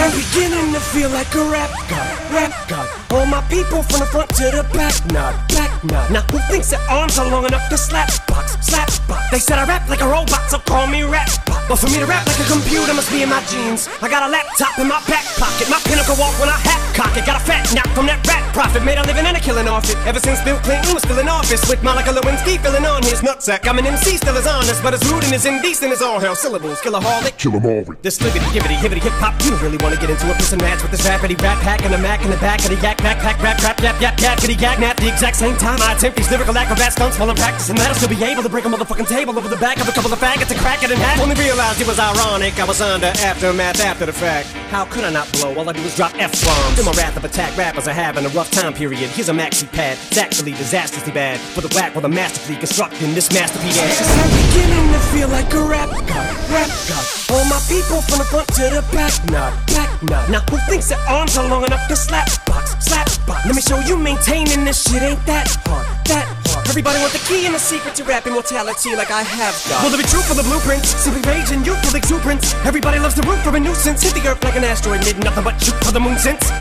I'm beginning to feel like a rap god, rap god. All my people from the front to the back, nod, back nod. Now who thinks their arms are long enough to slap box, slap box? They said I rap like a robot, so call me rap. But for me to rap like a computer must be in my jeans. I got a laptop in my back pocket, my pinnacle walk when I hat cock it. Got a fat knock from that rat profit, made a living and a killing off it. Ever since Bill Clinton was still in office, with Monica Lewinsky filling on his nutsack. I'm an MC, still as honest, but as rude and as indecent as all hell syllables. Killaholic, Kill 'em all. this libbity, gibbity, hibbity, hip hop. You don't really wanna get into a piss and match with this rappity rap pack and a mac in the back of the yak backpack rap rap yap yap yap kitty gag nap. The exact same time I attempt these lyrical acrobat stunts while I'm practicing that, I'll still be able to break a motherfucking table over the back of a couple of faggots and crack it in half. Only realized it was ironic. I was under aftermath after the fact. How could I not blow? All I do is drop f bombs. Wrath of attack, rappers are having a rough time period. Here's a maxi pad. It's actually disastrously bad for the whack while the masterfully constructing this masterpiece. I'm beginning to feel like a rap god, rap god. All my people from the front to the back, nod, back nod. Now who thinks their arms are long enough to slap box, slap box? Let me show you maintaining this shit ain't that hard, that hard. Everybody want the key and the secret to rap immortality like I have got. Will it be true for the blueprints? Simply rage and youthful exuberance. Everybody loves the root for a nuisance. Hit the earth like an asteroid, did nothing but shoot for the moon since.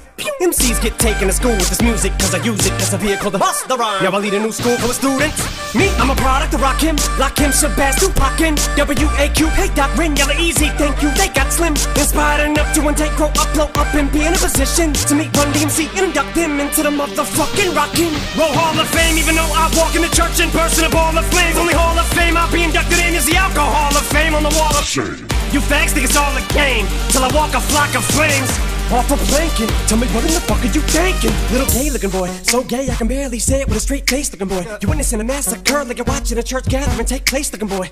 MCs get taken to school with this music Cause I use it as a vehicle to bust the rhyme. Now I lead a new school full of students Me, I'm a product of Rakim Lakim, Shabazz, Tupac, and W-A-Q Hey Doc, Ren, Yella Eazy, thank you They got slim. Inspired enough to one day grow up, blow up And be in a position to meet Run DMC And induct them into the motherfucking Rock 'n' Roll Hall of Fame Even though I walk in the church in person A ball of flames Only Hall of Fame I'll be inducted in Is the Alcohol of Fame on the wall of shame. You fags think it's all a game Till I walk a flock of flames off a planking. Tell me what in the fuck are you thinking? Little gay looking boy, so gay I can barely say it with a straight face looking boy. You witnessing a massacre like you're watching a church gathering take place looking boy.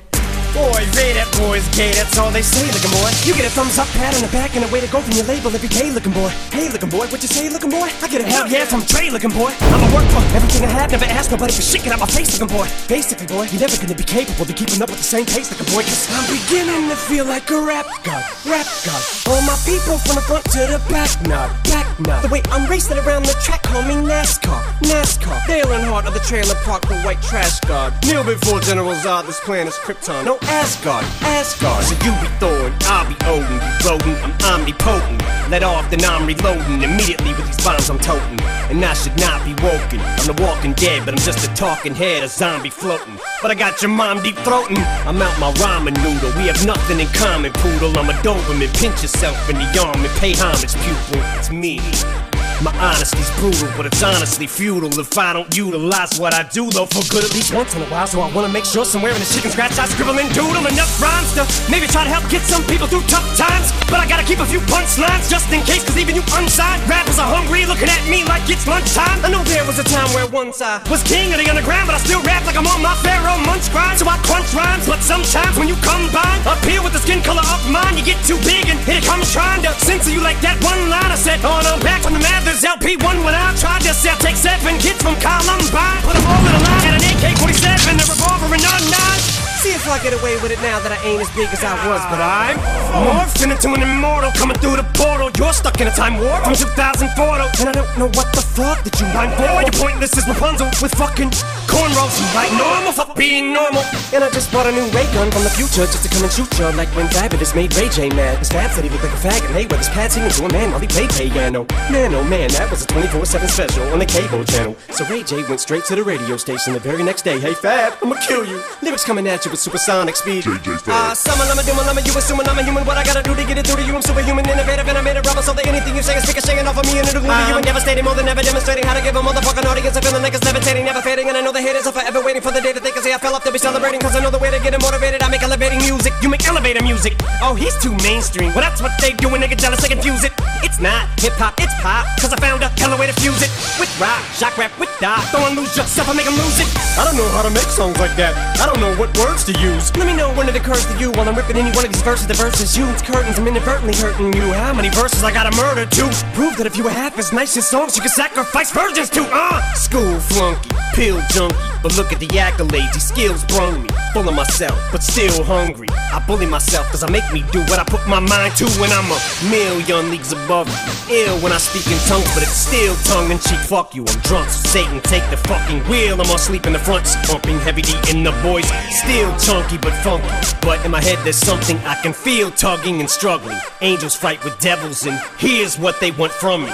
Boy, Ray, that boy's gay, that's all they say, looking boy. You get a thumbs up, pat on the back, and a way to go from your label every day, looking boy. Hey, looking boy, what you say, looking boy? I get a hell yeah from Trey, looking boy. I'ma work for everything I have, never ask nobody for shit, get out my face, looking boy. Basically, boy, you're never gonna be capable of keeping up with the same pace, looking boy, cause I'm beginning to feel like a rap god, rap god. All my people from the front to the back, nod, back nod. The way I'm racing around the track, call me NASCAR, NASCAR. Dale Earnhardt of the trailer park, the white trash god. Kneel before General Zod, this planet's Krypton. No Asgard, Asgard. So you be Thor, I'll be Odin. You rodent, I'm omnipotent. Let off, then I'm reloading immediately with these bombs I'm toting. And I should not be woken. I'm the walking dead, but I'm just a talking head, a zombie floating. But I got your mom deep throating. I'm out my ramen noodle. We have nothing in common, poodle. I'm a Doberman. Pinch yourself in the arm and pay homage, pupil. It's me. My honesty's brutal, but it's honestly futile if I don't utilize what I do, though, for good at least once in a while. So I wanna make sure somewhere in the chicken scratch I scribble and doodle enough rhymes to maybe try to help get some people through tough times. But I gotta keep a few punchlines just in case, cause even you unsigned rappers are hungry, looking at me like it's lunchtime. I know there was a time where once I was king of the underground, but I still rap like I'm on my Pharoahe Monch grind. So I crunch rhymes, but sometimes when you combine up here with the skin color of mine, you get too big and here it comes trying to censor you like that one line I said. On oh no, back from the Mathers LP1 when I tried to sell, take seven kids from Columbine, put them all in a line, had an AK-47, a revolver, and a nine. See if I get away with it now that I ain't as big as I was, but I'm morphed into an immortal coming through the portal. You're stuck in a time warp from 2004, and I don't know what the fuck that you mind for. You're pointless as Rapunzel with fucking cornrows. You like normal, fuck being normal. And I just bought a new ray gun from the future just to come and shoot you like when Fabolous made Ray J mad. His dad said he looked like a faggot. Hey, with his pad singing to a man while he played piano. Man, oh man, that was a 24/7 special on the cable channel. So Ray J went straight to the radio station the very next day. Hey Fab, I'ma kill you. Lyrics coming at you with supersonic speed. Ah, summer, I'm a doom, I'm a you assuming I'm a human. What I gotta do to get it through to you? I'm superhuman, innovative, and I made a rubber so that anything you say is ricocheting off of me and it'll glue to you and devastating more than ever, demonstrating how to give a motherfucking audience a feeling like it's levitating, never fading. And I know the haters are forever waiting for the day that they can say I fell off to be celebrating. Cause I know the way to get them motivated. I make elevating music, you make elevator music. Oh, he's too mainstream. Well, that's what they do when they get jealous, they confuse it. It's not hip hop, it's pop. Cause I found a hella way to fuse it with rock, shock rap, with dot. Don't lose yourself, I make them lose it. I don't know how to make songs like that. I don't know what words to use. Let me know when it occurs to you while I'm ripping any one of these verses. The verses you, it's curtains, I'm inadvertently hurting you. How many verses I gotta murder to prove that if you were half as nice as songs, you could sacrifice virgins to? Uh, school flunky, pill junkie, but look at the accolades, these skills brung me. Full of myself, but still hungry. I bully myself cause I make me do what I put my mind to when I'm a million leagues above. Ill when I speak in tongues, but it's still tongue in cheek. Fuck you, I'm drunk. So Satan, take the fucking wheel. I'm asleep in the front, bumping Heavy D and the Boyz. Still chunky but funky. But in my head, there's something I can feel tugging and struggling. Angels fight with devils, and here's what they want from me.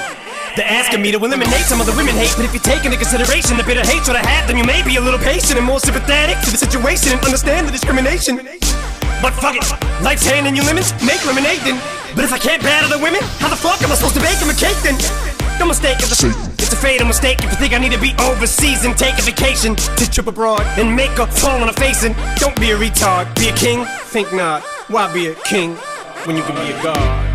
They're asking me to eliminate some of the women hate, but if you take into consideration the bitter hatred I have, then you may be a little patient and more sympathetic to the situation and understand the discrimination. But fuck it, life's handing you lemons, make lemonade then. But if I can't battle the women, how the fuck am I supposed to bake them a cake then? No mistake, it's a, it's a fatal mistake if you think I need to be overseas and take a vacation to trip abroad and make a fall on a face and don't be a retard, be a king? Think not. Why be a king when you can be a god?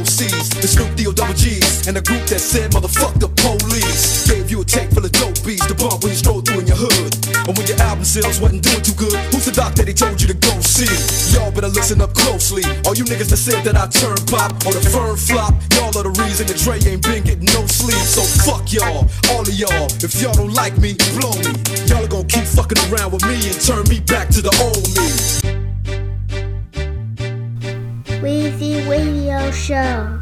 DOCs, the Snoop D-O double G's, and a group that said motherfuck the police. Gave you a tape full of dope beats to bump when you stroll through in your hood. And when your album sales wasn't doing too good, who's the doc that he told you to go see? Y'all better listen up closely. All you niggas that said that I turn pop or the firm flop, y'all are the reason that Dre ain't been getting no sleep. So fuck y'all, all of y'all. If y'all don't like me, blow me. Y'all are gonna keep fucking around with me and turn me back to the old me. Weezy Radio Show.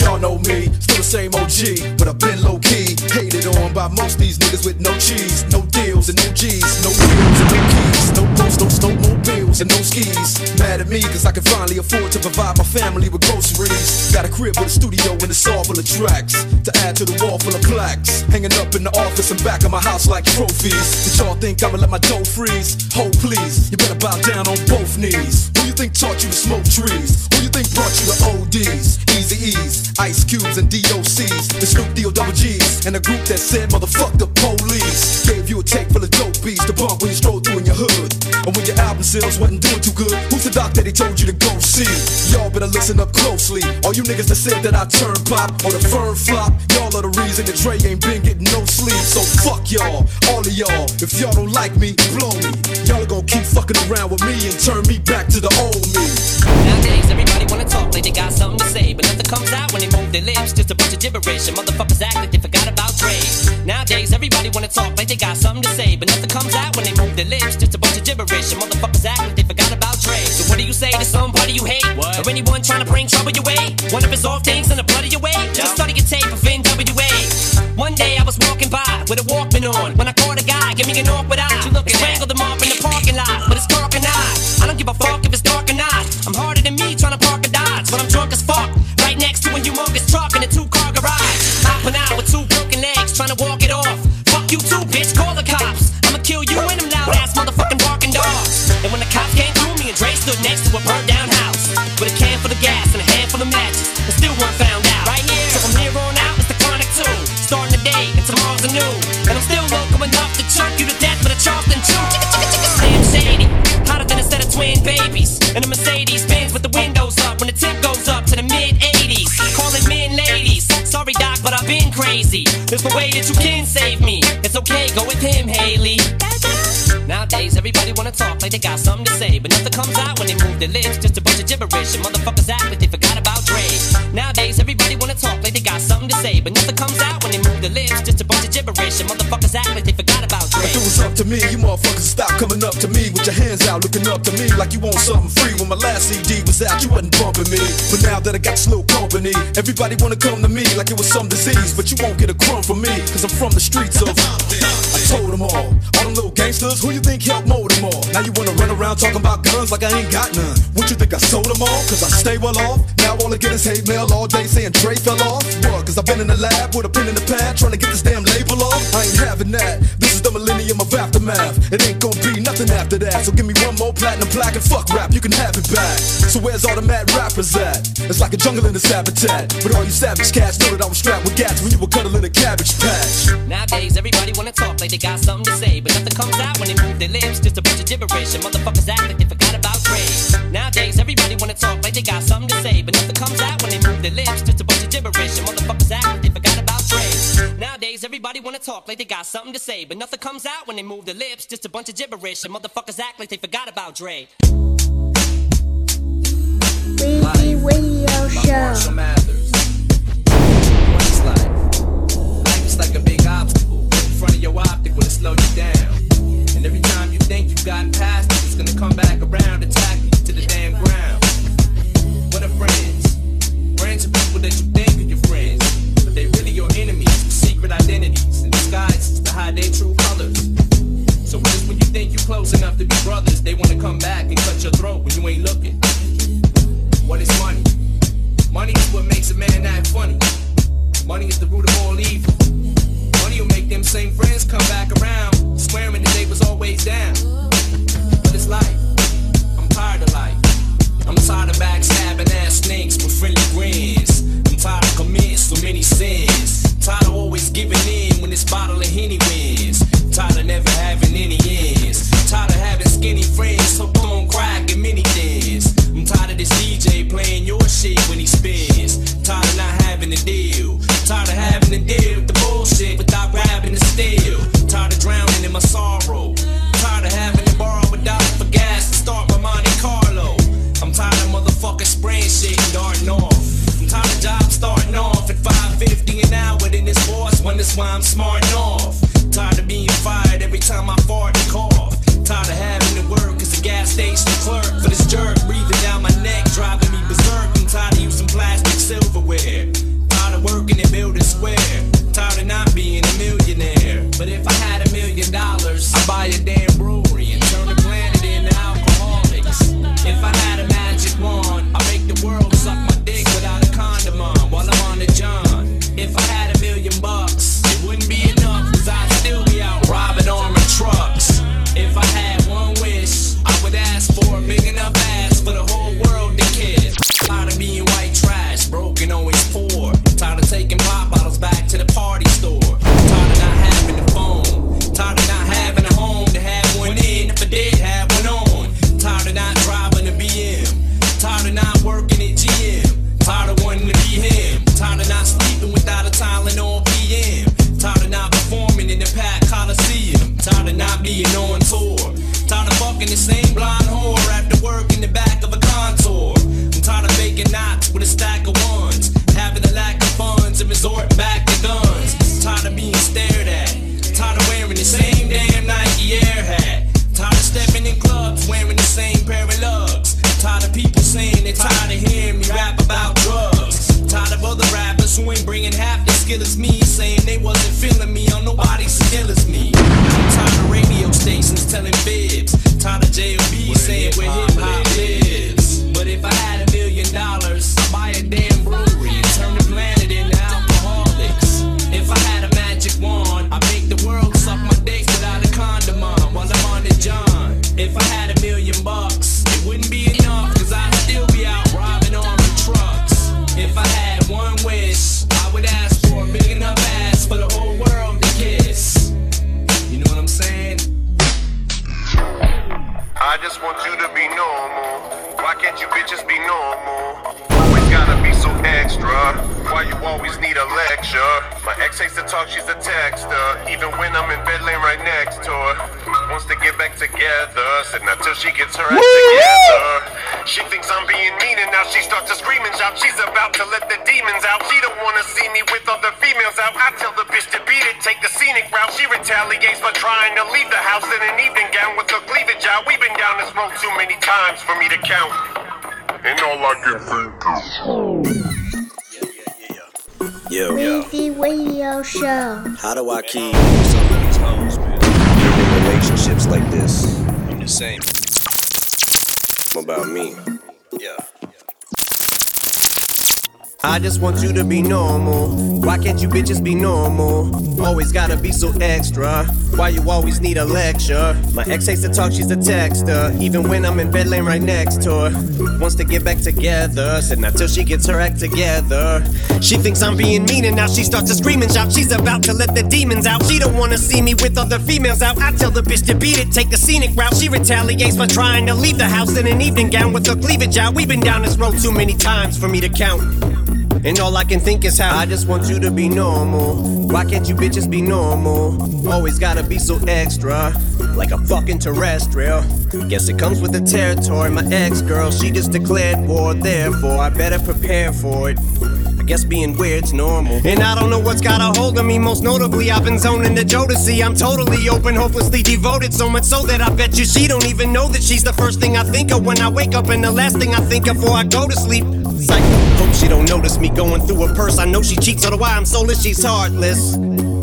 Y'all know me, still the same OG, but I've been low key. Hated on by most these niggas with no cheese, no deals and no G's, no wheels and no keys, no boats, no snowmobiles and no skis. Mad at me cause I can finally afford to provide my family with groceries. Got a crib with a studio and it's all full of tracks. To add to the wall full of plaques. Hanging up in the office and back of my house like trophies. Did y'all think I'ma let my dough freeze? Hold please, you better bow down on both knees. Who you think taught you to smoke trees? Who you think brought you to ODs? Eazy-E's, Ice Cubes and DOCs. The Snoop D-O double G's. And a group that said motherfuck the police. Gave you a tape full of dope beats to bump when you stroll through in your hood. And when your album sales wasn't doing too good, who's the doc that he told you to go see? Y'all better listen up closely. All you niggas that said that I turn pop or the firm flop, y'all are the reason that Dre ain't been getting no sleep. So fuck y'all, all of y'all. If y'all don't like me, blow me. Y'all are gonna keep fucking around with me and turn me back to the old me. Nowadays, everybody wanna talk like they got something to say, but nothing comes out when they move their lips. Just a bunch of gibberish, and motherfuckers act like they forgot about Dre. Nowadays, everybody wanna talk like they got something to say, but nothing comes out when they move their lips. Just a bunch of gibberish, and motherfuckers act like they forgot about Dre. So what do you say to somebody you hate, or anyone trying to bring trouble your way? One of his off things in the blood of your way. Just study your tape with a Walkman on when I call the guy, give me an awkward eye. And strangled him off in the parking lot, but it's dark and I. I don't give a fuck if it's dark or not. I'm harder than me trying to park a Dodge when I'm drunk as fuck. Right next to a humongous truck in a two car garage. Hopping out with two broken legs, trying to walk it off. Fuck you too, bitch, call the cops. I'ma kill you and them loud ass motherfucking barking dogs. And when the cops came through, me and Dre stood next to a And a Mercedes Benz with the windows up when the tip goes up to the mid 80s. Calling men ladies. Sorry, Doc, but I've been crazy. There's no way that you can save me. It's okay, go with him, Hailie. Nowadays, everybody wanna talk like they got something to say, but nothing comes out when they move their lips. Just a bunch of gibberish, and motherfuckers act like they forgot about Dre. Nowadays, everybody wanna talk like they got something to say, but nothing comes out when they move their lips. Just a bunch of gibberish, and motherfuckers act like they forgot about Up to me, you motherfuckers stop coming up to me with your hands out, looking up to me like you want something free. When my last CD was out, you wasn't bumping me. But now that I got slow company, everybody wanna come to me like it was some disease. But you won't get a crumb from me, cause I'm from the streets of. I told them all, all them little gangsters, who you think helped mold them all? Now you wanna run around talking about guns like I ain't got none. What you think I sold them all? Cause I stay well off. Now all I get is hate mail all day saying Dre fell off. What? Cause I've been in the lab with a pen in the pad trying to get this damn label off. I ain't having that. This millennium of aftermath. It ain't gonna be nothing after that. So give me one more platinum plaque and fuck rap, you can have it back. So where's all the mad rappers at? It's like a jungle in this habitat. But all you savage cats know that I was strapped with gats when you were cuddling a cabbage patch. Nowadays, everybody wanna talk like they got something to say, but nothing comes out when they move their lips. Just a bunch of gibberish, and motherfuckers act like they forgot about Dre. Nowadays, everybody wanna talk like they got something to say, but nothing comes out when they move their lips. Just a bunch Nowadays, everybody wanna talk like they got something to say, but nothing comes out when they move their lips. Just a bunch of gibberish, and motherfuckers act like they forgot about Dre. Weezy Radio Show. What's life? Life is like a big obstacle in front of your optic will it slow you down. And every time you think you've gotten past it, it's gonna come back around, attack you to the damn ground. What are friends? Friends are people that you think are your friends, but they really your enemies with secret identities and disguises to hide their true colors. So just when you think you're close enough to be brothers, they wanna come back and cut your throat when you ain't looking. About me. Yeah. I just want you to be normal. Why can't you bitches be normal? Always gotta be so extra. Why you always need a lecture? My ex hates to talk, she's a texter. Even when I'm in bed laying right next to her. Wants to get back together. Said not till she gets her act together. She thinks I'm being mean and now she starts to scream and shout. She's about to let the demons out. She don't wanna see me with other females out. I tell the bitch to beat it, take a scenic route. She retaliates by trying to leave the house in an evening gown with her cleavage out. We've been down this road too many times for me to count. And all I can think is how I just want you to be normal. Why can't you bitches be normal? Always gotta be so extra, like a fucking terrestrial. Guess it comes with the territory. My ex girl, she just declared war, therefore I better prepare for it. Guess being weird's normal. And I don't know what's got a hold of me. Most notably, I've been zoning the Jodeci. I'm totally open, hopelessly devoted. So much so that I bet you she don't even know that she's the first thing I think of when I wake up and the last thing I think of before I go to sleep. Psych. Hope she don't notice me going through her purse. I know she cheats, otherwise I'm soulless. She's heartless.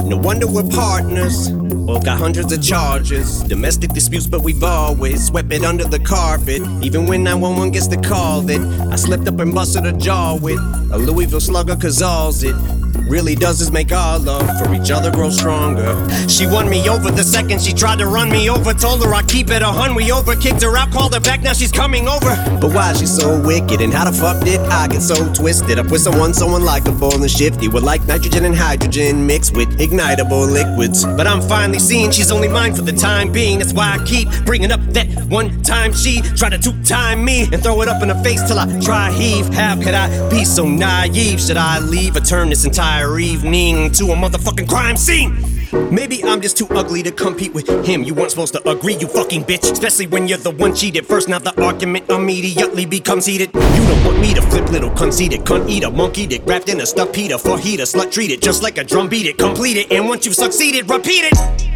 No wonder we're partners. Both got hundreds of charges. Domestic disputes, but we've always swept it under the carpet. Even when 911 gets the call that I slipped up and busted a jaw with a Louisville slugger, cause all's it really does is make our love for each other grow stronger. She won me over the second she tried to run me over. Told her I keep it a hun. We over kicked her out, called her back. Now she's coming over. But why she so wicked? And how the fuck did I get so twisted? Up with someone so unlikable and shifty. With like nitrogen and hydrogen mixed with ignitable liquids. But I'm finally seeing she's only mine for the time being. That's why I keep bringing up that one time she tried to two time me and throw it up in her face till I try heave. How could I be so naive? Should I leave or turn this entire evening to a motherfucking crime scene? Maybe I'm just too ugly to compete with him. You weren't supposed to agree, you fucking bitch. Especially when you're the one cheated first. Now the argument immediately becomes heated. You don't want me to flip little conceited cunt eat a monkey dick wrapped in a stuffed Peter for heater slut treat it just like a drum beat it complete it and once you've succeeded repeat it.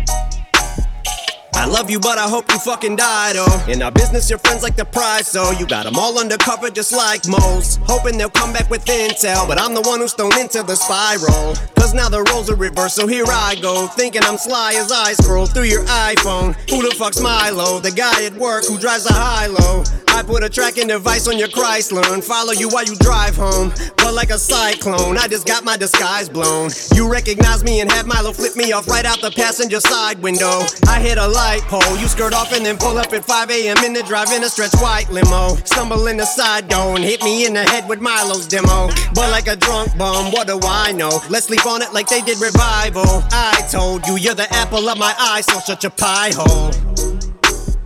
I love you, but I hope you fucking died, oh. In our business, your friends like the prize, so you got them all undercover just like moles. Hoping they'll come back with intel, but I'm the one who's thrown into the spiral. Cause now the roles are reversed, so here I go. Thinking I'm sly as I scroll through your iPhone. Who the fuck's Milo? The guy at work who drives a high low. I put a tracking device on your Chrysler and follow you while you drive home. But like a cyclone, I just got my disguise blown. You recognize me and have Milo flip me off right out the passenger side window. I hit a light pole, you skirt off and then pull up at 5 a.m. in the drive in a stretch white limo. Stumble in the side door and hit me in the head with Milo's demo. But like a drunk bum, what do I know? Let's sleep on it like they did revival. I told you you're the apple of my eye, so shut your pie hole.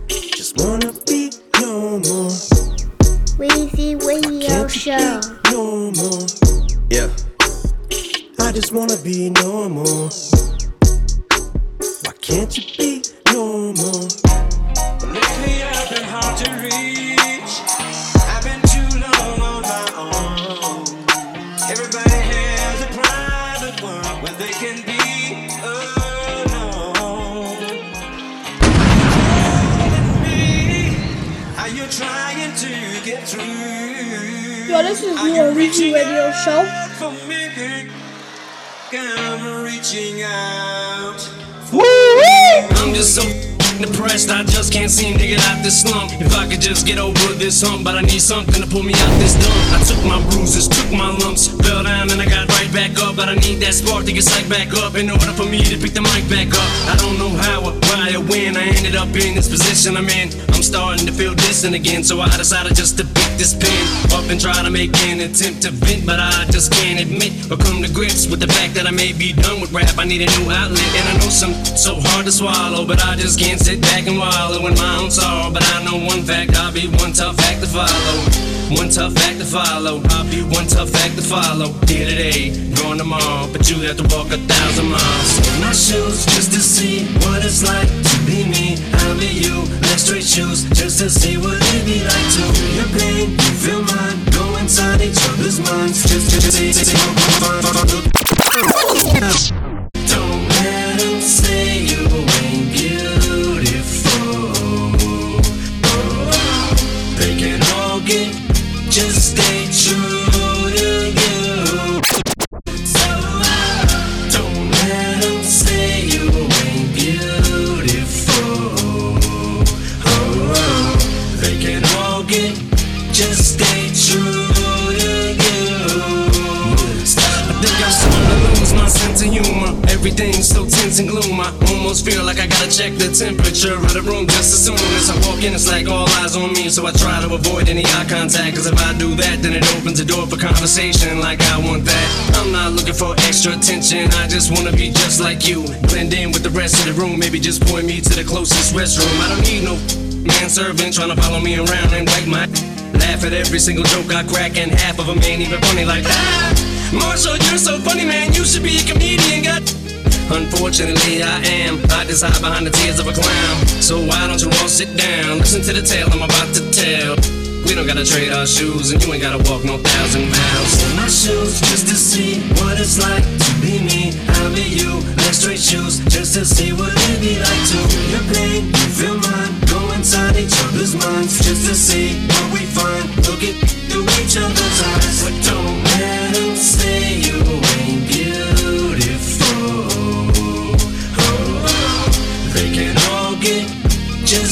Just wanna be normal. Weezy Radio Show. normal. Yeah. I just wanna be normal. Why can't you be no more. Lately I've been hard to reach. I've been too long on my own. Everybody has a private world where they can be. Trying to get through. Yo, this is your Reaching Radio Show. I'm reaching out. I'm just so depressed, I just can't seem to get out this slump. If I could just get over this hump, but I need something to pull me out this dump. I took my bruises, took my lumps, fell down and I got back up. But I need that spark to get psyched back up in order for me to pick the mic back up. I don't know how or why or when I ended up in this position I'm in. I'm starting to feel distant again, so I decided just to pick this pen up and try to make an attempt to vent, but I just can't admit or come to grips with the fact that I may be done with rap. I need a new outlet, and I know some so hard to swallow, but I just can't sit back and wallow in my own sorrow. But I know one fact, I'll be one tough act to follow. One tough act to follow. I'll be one tough act to follow. Here eh? today, gone tomorrow, but you have to walk a thousand miles. In my shoes, just to see what it's like to be me. I'll be you. Left straight shoes, just to see what it'd be like to feel your pain. You feel mine. Go inside each other's minds, just to see. Don't Everything's so tense and gloom. I almost feel like I gotta check the temperature of the room just as soon as I walk in. It's like all eyes on me, so I try to avoid any eye contact. Cause if I do that, then it opens the door for conversation like I want that. I'm not looking for extra attention, I just wanna be just like you. Blend in with the rest of the room, maybe just point me to the closest restroom. I don't need no manservant trying to follow me around and wipe my. Laugh at every single joke I crack, and half of them ain't even funny like that. Marshall, you're so funny, man. You should be a comedian. Unfortunately, I am. I just hide behind the tears of a clown. So why don't you all sit down? Listen to the tale I'm about to tell. We don't gotta trade our shoes, and you ain't gotta walk no thousand miles. In my shoes, just to see what it's like to be me. I'll be you. Straight shoes, just to see what it'd be like to your pain. You feel mine. Go inside each other's minds, just to see what we find. Look it through each other's eyes. But don't let 'em say you ain't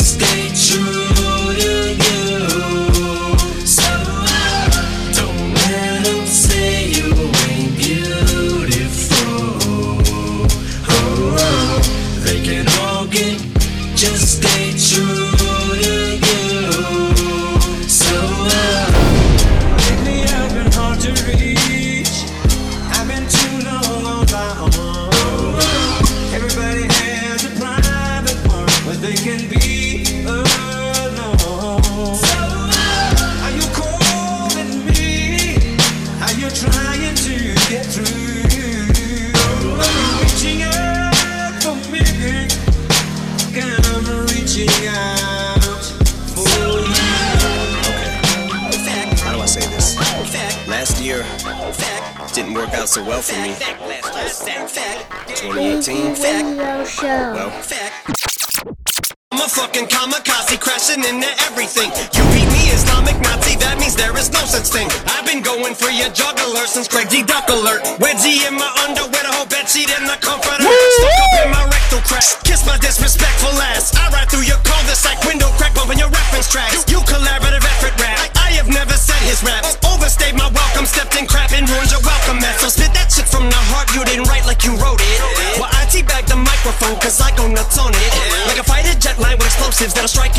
stay didn't out so well for me. 2018. Weezy Well, I'm a fucking kamikaze crashing into everything. You beat me Islamic Nazi, that means there is no such thing. I've been going for your juggler since Craig G. Duck alert. Wedgie in my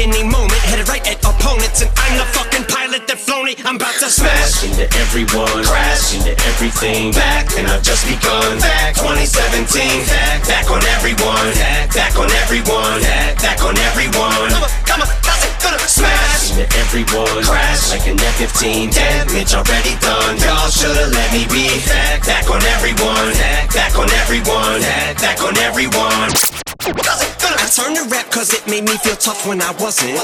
any moment. Headed right at opponents, and I'm the fucking pilot that flown. I'm about to smash into everyone, crash into everything. Back, and I've just begun. Back 2017, back, back on everyone. Back, back on everyone. Back, back on everyone. Come on, that's gonna smash into everyone. Crash like an F-15. Damage already done. Y'all should've let me be. Back, back on everyone. Back, back on everyone. Back, back on everyone. I turned to rap cause it made me feel tough when I wasn't.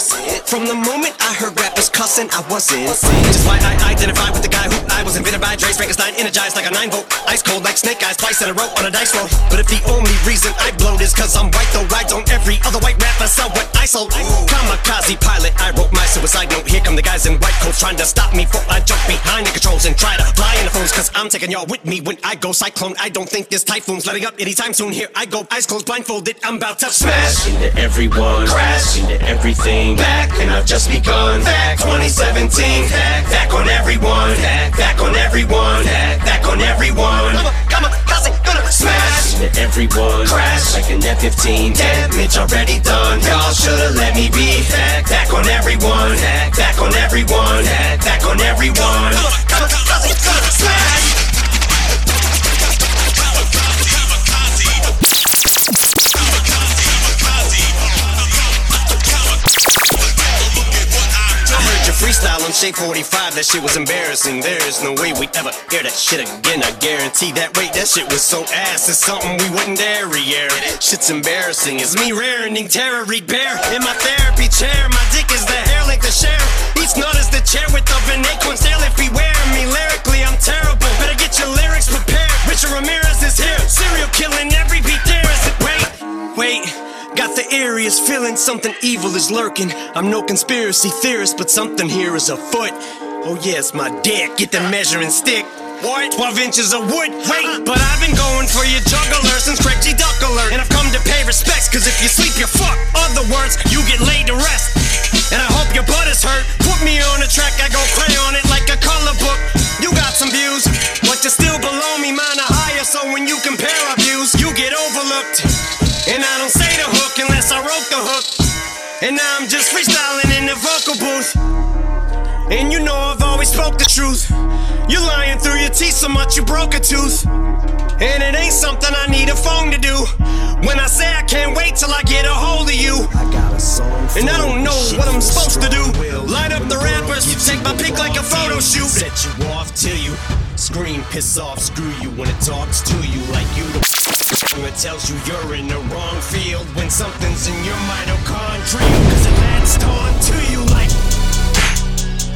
From the moment I heard rappers cussing, I wasn't. Is why I identify with the guy who I was invented by Dre Frankenstein, energized like a 9 volt. Ice cold like snake eyes, twice in a row on a dice roll. But if the only reason I blowed is cause I'm white, though I don't every other white rapper sell what I sold. Kamikaze pilot, I wrote my suicide note. Here come the guys in white coats trying to stop me before I jump behind the controls and try to fly in the phones. Cause I'm taking y'all with me when I go cyclone. I don't think this typhoon's letting up anytime soon. Here I go, eyes closed, blindfolded. I'm about to smash into everyone, crash into everything. Back, and I've just begun. Back 2017, back, back on everyone, back, back on everyone, back, back on everyone. Kamikaze, gonna smash into everyone, crash like an F-15. Damage already done. Y'all should've let me be. Back, back on everyone, back, back on everyone, back, back on everyone. Kamikaze, gonna smash. On Shade 45, that shit was embarrassing. There is no way we ever hear that shit again. I guarantee that rate, that shit was so ass. It's something we wouldn't dare re-air. Shit's embarrassing. It's me rearing terror, bear. In my therapy chair, my dick is the hair length to share. Each nut is the chair with the vernacular stale if he wear me. Lyrically, I'm terrible. Better get your lyrics prepared. Richard Ramirez is here. Serial killing every beat there is it. Wait, wait. Got the eeriest feeling something evil is lurking. I'm no conspiracy theorist, but something here is afoot. Oh yeah, it's my dick. Get the measuring stick. What? 12 inches of wood. Wait, uh-huh. but I've been going for your juggler since Craig G. Duck alert. And I've come to pay respects, cause if you sleep, you're fuck. Other words, you get laid to rest. And I hope your butt is hurt. Put me on a track, I go cray on it like a color book. You got some views, but you're still below me, mine are higher. So when you compare our views, you get overlooked. And I don't the hook unless I wrote the hook. And now I'm just freestyling in the vocal booth. And you know I've always spoke the truth. You're lying through your teeth so much you broke a tooth. And it ain't something I need a phone to do. When I say I can't wait till I get a hold of you. I got a song And I don't know what I'm supposed to do. Light up the rappers, take my pic like a photo shoot. Set you off till you scream, piss off, screw you when it talks to you like you the it tells you you're in the wrong field when something's in your mitochondria. Cause it latched on to you like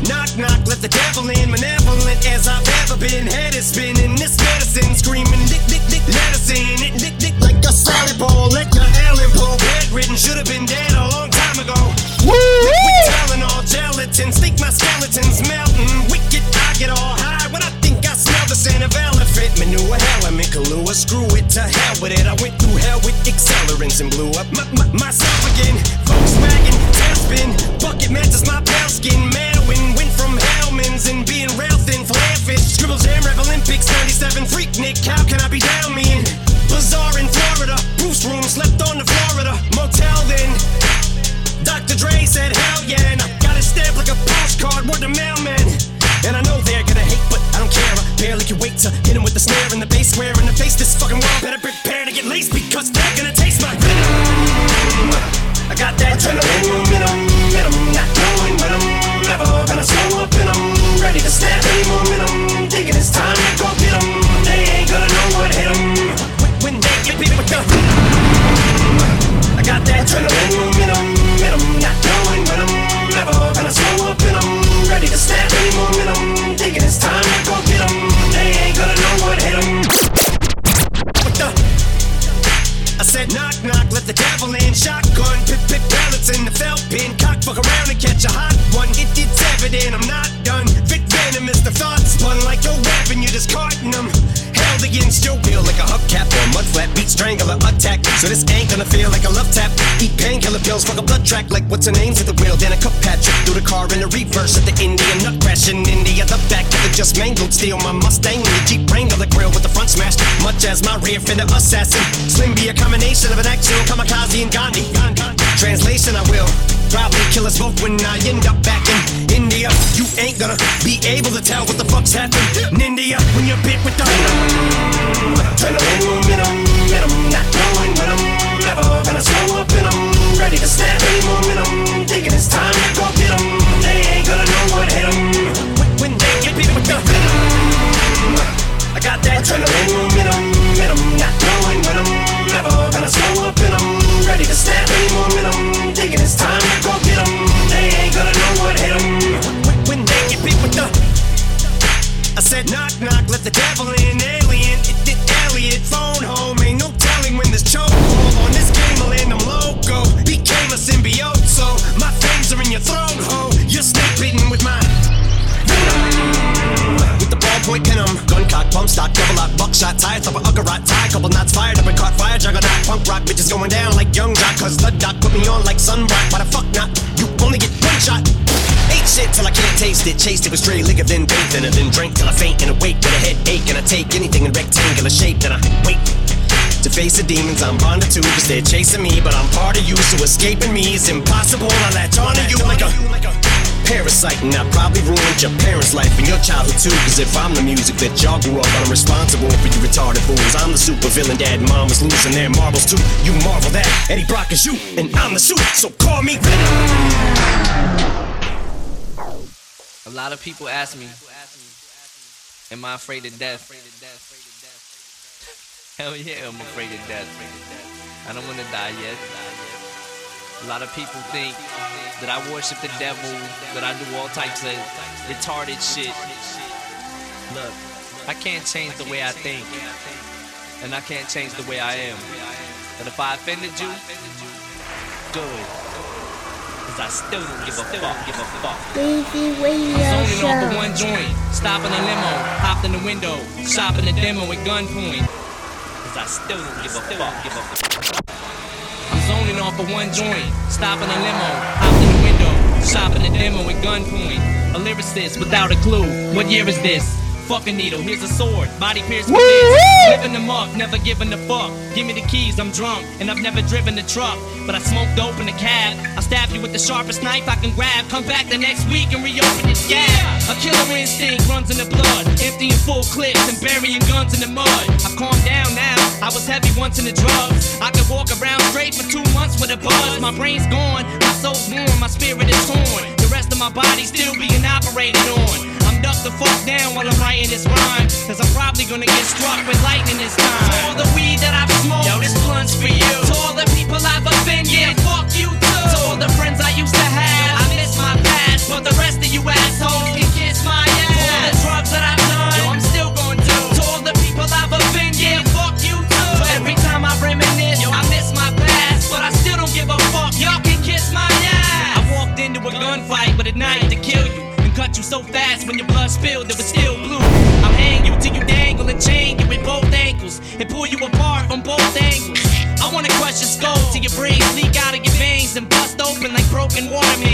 Knock, knock, let the devil in. Malevolent as I've ever been. Head is spinning. This medicine screaming. Dick, dick, dick. Let us in it. Dick, dick, like a salad bowl. Let your Allen pull. Bedridden. Should have been dead a long time ago. With Tylenol, gelatin. Think my skeleton's melting. Wicked, I it with it. I went through hell with accelerants and blew up my, my, myself again. Volkswagen, tailspin. Bucket matches my pale skin. Fuck around and catch a hot one. It, it's evident I'm not done. Vic venom is the thought spun like your weapon. You're discarding them. Held against your will like a hubcap or a mud flap. Beat strangler attack. So this ain't gonna feel like a love tap. Eat painkiller pills, fuck a blood track like what's her name's at the wheel. Then a cup trip through the car in the reverse at the Indian nut crash in India. The back of the just mangled steel. My Mustang in the Jeep Wrangler grill with the front smashed. Much as my rear fender assassin. Slim be a combination of an actual kamikaze and Gandhi. Translation, I will probably kill us both when I end up back in India. You ain't gonna be able to tell what the fuck's happened in India when you're bit with the adrenaline momentum, momentum, not knowing when I'm never gonna slow up and I'm ready to snap any momentum. Thinking it's time to go get 'em. They ain't gonna know what hit 'em. When they get bit with the I got that adrenaline momentum, momentum, not knowing when I'm never gonna slow up and I'm ready to snap any said knock knock, let the devil in, alien. It did Elliot, phone home, ain't no telling when this chokehold on this camel and I'm loco. Became a symbiote, so my fangs are in your throat, ho. You're snake bitten with mine. With the ballpoint pin 'em, um, gun cock, pump stock, double lock, buckshot, tie up a uckerot, tie, couple knots fired up and caught fire, juggernaut, punk rock, bitches going down like young jock, cause the doc put me on like sun rock, why the fuck not? You only get one shot. Shit till I can't taste it. Chased it with straight liquor, then bathed in it. Then drank till I faint and awake with a headache. And I take anything in rectangular shape, then I wait. To face the demons I'm bonded to, cause they're chasing me, but I'm part of you, so escaping me is impossible. I latch onto you like a parasite, and I probably ruined your parents' life and your childhood too. Cause if I'm the music that y'all grew up on, I'm responsible for you retarded fools. I'm the super villain, dad and mom is losing their marbles too. You marvel that Eddie Brock is you, and I'm the suit, so call me A lot of people ask me, Am I afraid of death? Hell yeah, I'm afraid of death. I don't want to die yet. A lot of people think that I worship the devil, that I do all types of retarded shit. Look, I can't change the way I think, and I can't change the way I am. But if I offended you, good. Cause I still don't give a fuck, give a fuck. Weezy Radio Zoning off of Show. one joint, stopping a limo, hopped in the window, shopping the demo at gunpoint. Cause I still don't give a fuck, give a fuck. I'm zoning off of one joint, stopping a limo, hopped in the window, shopping the demo at gunpoint. A lyricist without a clue. What year is this? Fucking needle, here's a sword, body pierced with this. Living them up, never giving a fuck. Give me the keys, I'm drunk, and I've never driven a truck. But I smoke dope in a cab. I stab you with the sharpest knife I can grab. Come back the next week and reopen this gap. A killer instinct runs in the blood, emptying full clips and burying guns in the mud. I've calmed down now. I was heavy once in the drugs. I could walk around straight for two months with a buzz. My brain's gone, my soul's warm, my spirit is torn. The rest of my body still being operated on. I'm the fuck down while I'm writing this rhyme. Cause I'm probably gonna get struck with lightning this time. To all the weed that I've smoked, yo, this blunt's for you. To all the people I've offended, yeah, fuck you too. To all the friends I used to have, I miss my past. But the rest of you assholes can kiss my ass. To all the drugs that I've done, yo, I'm still gonna do. To all the people I've offended, yeah, fuck you too. Every time I reminisce, yo, I miss my past. But I still don't give a fuck, y'all can kiss my ass. I walked into a gunfight with a knife to kill you. You so fast when your blood spilled, it was still blue. I'll hang you till you dangle and chain you with both ankles and pull you apart from both angles. I wanna crush your skull till your brains leak out of your veins and bust open like broken water.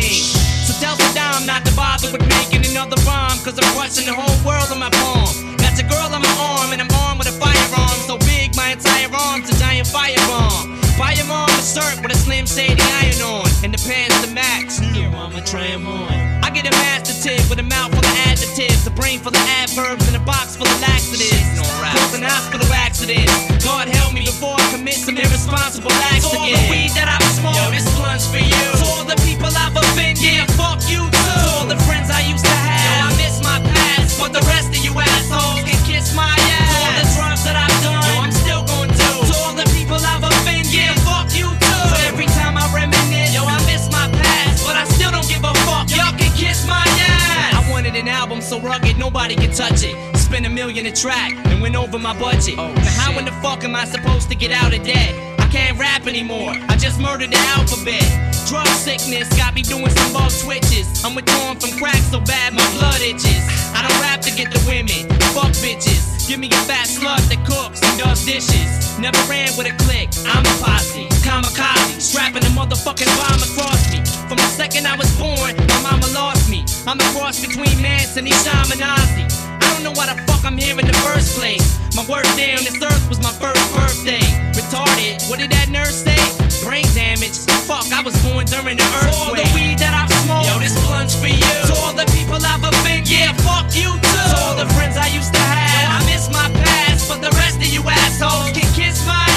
So tell Saddam not to bother with making another rhyme, cause I'm crushing the whole world in my palm. Got your girl on my arm and I'm armed with a firearm so big my entire arm's a giant firebomb. Firebomb a shirt with a slim shady iron on and the pants to match. Here, mama, try 'em on. I get a master tip with a mouth full of adjectives, a brain full of adverbs, and a box full of laxatives. Cause an hospital accident. God help me before I commit some irresponsible acts again. all the weed that I've smoked, yo, this blunt's for you. To all the people I've offended, yeah, fuck you too. To all the friends I used to have, yo, I miss my past. But the rest of you assholes can kiss my ass. To all the drugs that I've done, yo, I'm still gonna do. To all the people I've offended, yeah, fuck you too. So every time I reminisce, yo, I miss my past. But I still don't give a fuck, y'all can kiss my ass. I wanted an album so rugged nobody can touch it. Spent a million a track and went over my budget. Oh, now how in the fuck am I supposed to get out of debt? Can't rap anymore. I just murdered the alphabet. Drug sickness got me doing some bug switches. I'm withdrawn from crack so bad my blood itches. I don't rap to get the women. Fuck bitches. Give me a fat slut that cooks and does dishes. Never ran with a click. I'm a posse. Kamikaze. Strapping a motherfucking bomb across me. From the second I was born, my mama lost me. I'm a cross between Manson Esham and Ozzy. I don't know why the fuck I'm here in the first place. My work day on this earth was my first birthday. Retarded, what did that nurse say? Brain damage. Fuck, I was born during the earthquake. To all the weed that I've smoked, yo, this blunt's for you. To all the people I've offended, yeah, fuck you too. To all the friends I used to have, yo, I miss my past. But the rest of you assholes can kiss my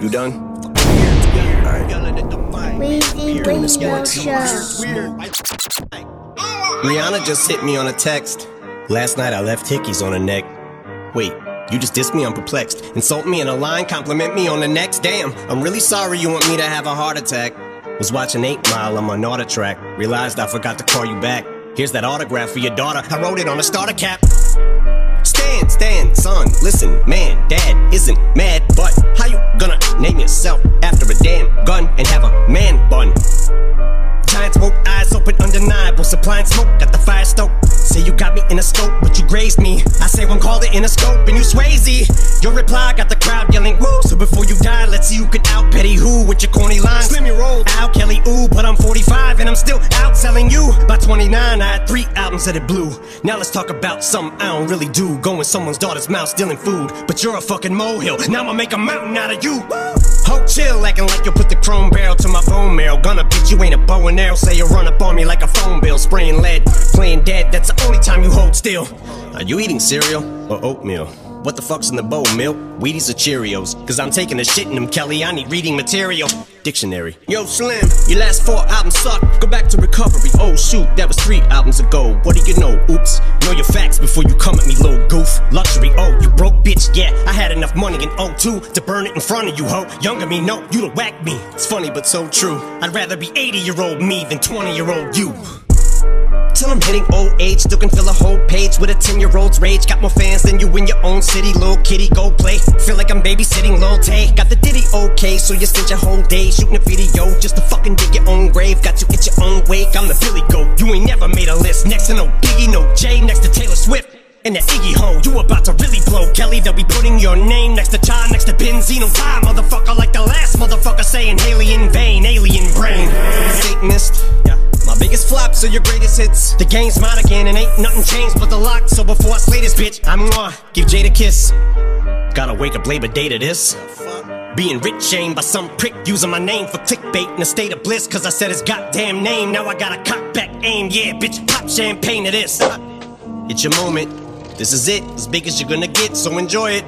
You done? Weezy Doing this Radio. Show. Rihanna just hit me on a text. Last night I left hickeys on her neck. Wait, you just dissed me? I'm perplexed. Insult me in a line, compliment me on the next. Damn, I'm really sorry you want me to have a heart attack. Was watching 8 Mile on my NordicTrack. Realized I forgot to call you back. Here's that autograph for your daughter. I wrote it on a starter cap. Handstand, son, listen, man, dad isn't mad, but how you gonna name yourself after a damn gun and have a man bun? Giant smoke, eyes open, undeniable. Supplying smoke at the fire stoke. Say you got me in a scope, but you grazed me. I say one call it in a scope, and you Swayze. Your reply got the crowd yelling woo. So before you die, let's see who can out Petty who with your corny lines. Slim your roll, Al Kelly, ooh, but I'm 45 and I'm still outselling you. By 29, I had three albums that it blew. Now let's talk about something I don't really do. Going someone's daughter's mouth, stealing food. But you're a fucking molehill. Now I'ma make a mountain out of you. Ho chill, acting like you put the chrome barrel to my bone marrow. Gonna bitch, you ain't a bow and arrow. Say you run up on me like a phone bill, spraying lead, playing dead. That's the only time you hold still. Are you eating cereal or oatmeal? What the fuck's in the bowl, milk? Wheaties or Cheerios? Cause I'm taking a shit in them, Kelly. I need reading material. Dictionary. Yo, Slim, your last four albums suck. Go back to recovery. Oh, shoot, that was three albums ago. What do you know? Oops. Know your facts before you come at me, little goof. Luxury, oh, you broke bitch. Yeah, I had enough money in 02 to burn it in front of you, ho. Younger me, no, you'd whack me. It's funny, but so true. I'd rather be 80 year old me than 20 year old you. Till I'm hitting old age, still can fill a whole page with a 10 year old's rage. Got more fans than you in your own city, little kitty, go play. Feel like I'm babysitting Lil Tay. Got the ditty okay, so you spent your whole day shooting a video just to fucking dig your own grave. Got you at your own wake, I'm the Philly goat. You ain't never made a list. Next to no Biggie, no Jay, next to Taylor Swift. And the Iggy Ho, you about to really blow, Kelly. They'll be putting your name next to Ja, next to Benzino Die, motherfucker, like the last motherfucker saying Hailie in vain, alien brain. Satanist, yeah. My biggest flops are your greatest hits. The game's mine again, and ain't nothing changed but the lock. So before I slay this bitch, I'm gonna give Jade a kiss. Gotta wake up Labor Day to this. Being rich shamed by some prick using my name for clickbait in a state of bliss. Cause I said his goddamn name. Now I got a cock back aim. Yeah, bitch, pop champagne to this. It's your moment. This is it, as big as you're gonna get, so enjoy it.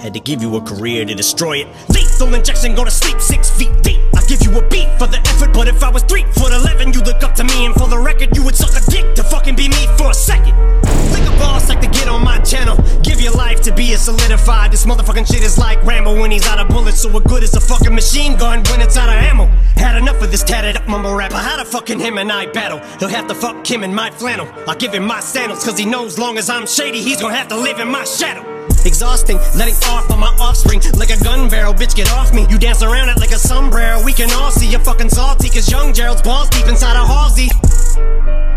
Had to give you a career to destroy it. Lethal injection, go to sleep six feet deep. I give you a beat for the effort, but if I was three foot eleven, you look up to me, and for the record, you would suck a dick to fucking be me for a second. Think a boss like to get on my channel. Give your life to be a solidified. This motherfucking shit is like Rambo when he's out of bullets, so what good is a fucking machine gun when it's out of ammo? Had enough of this tatted up mumble rapper. How the fucking him and I battle? He'll have to fuck him in my flannel. I'll give him my sandals, cause he knows long as I'm shady, he's gonna have to live in my shadow. Exhausting, letting off on my offspring like a gun barrel. Bitch, get off me. You dance around it like a sombrero. We can all see you're fucking salty, cause young Gerald's balls deep inside a Halsey.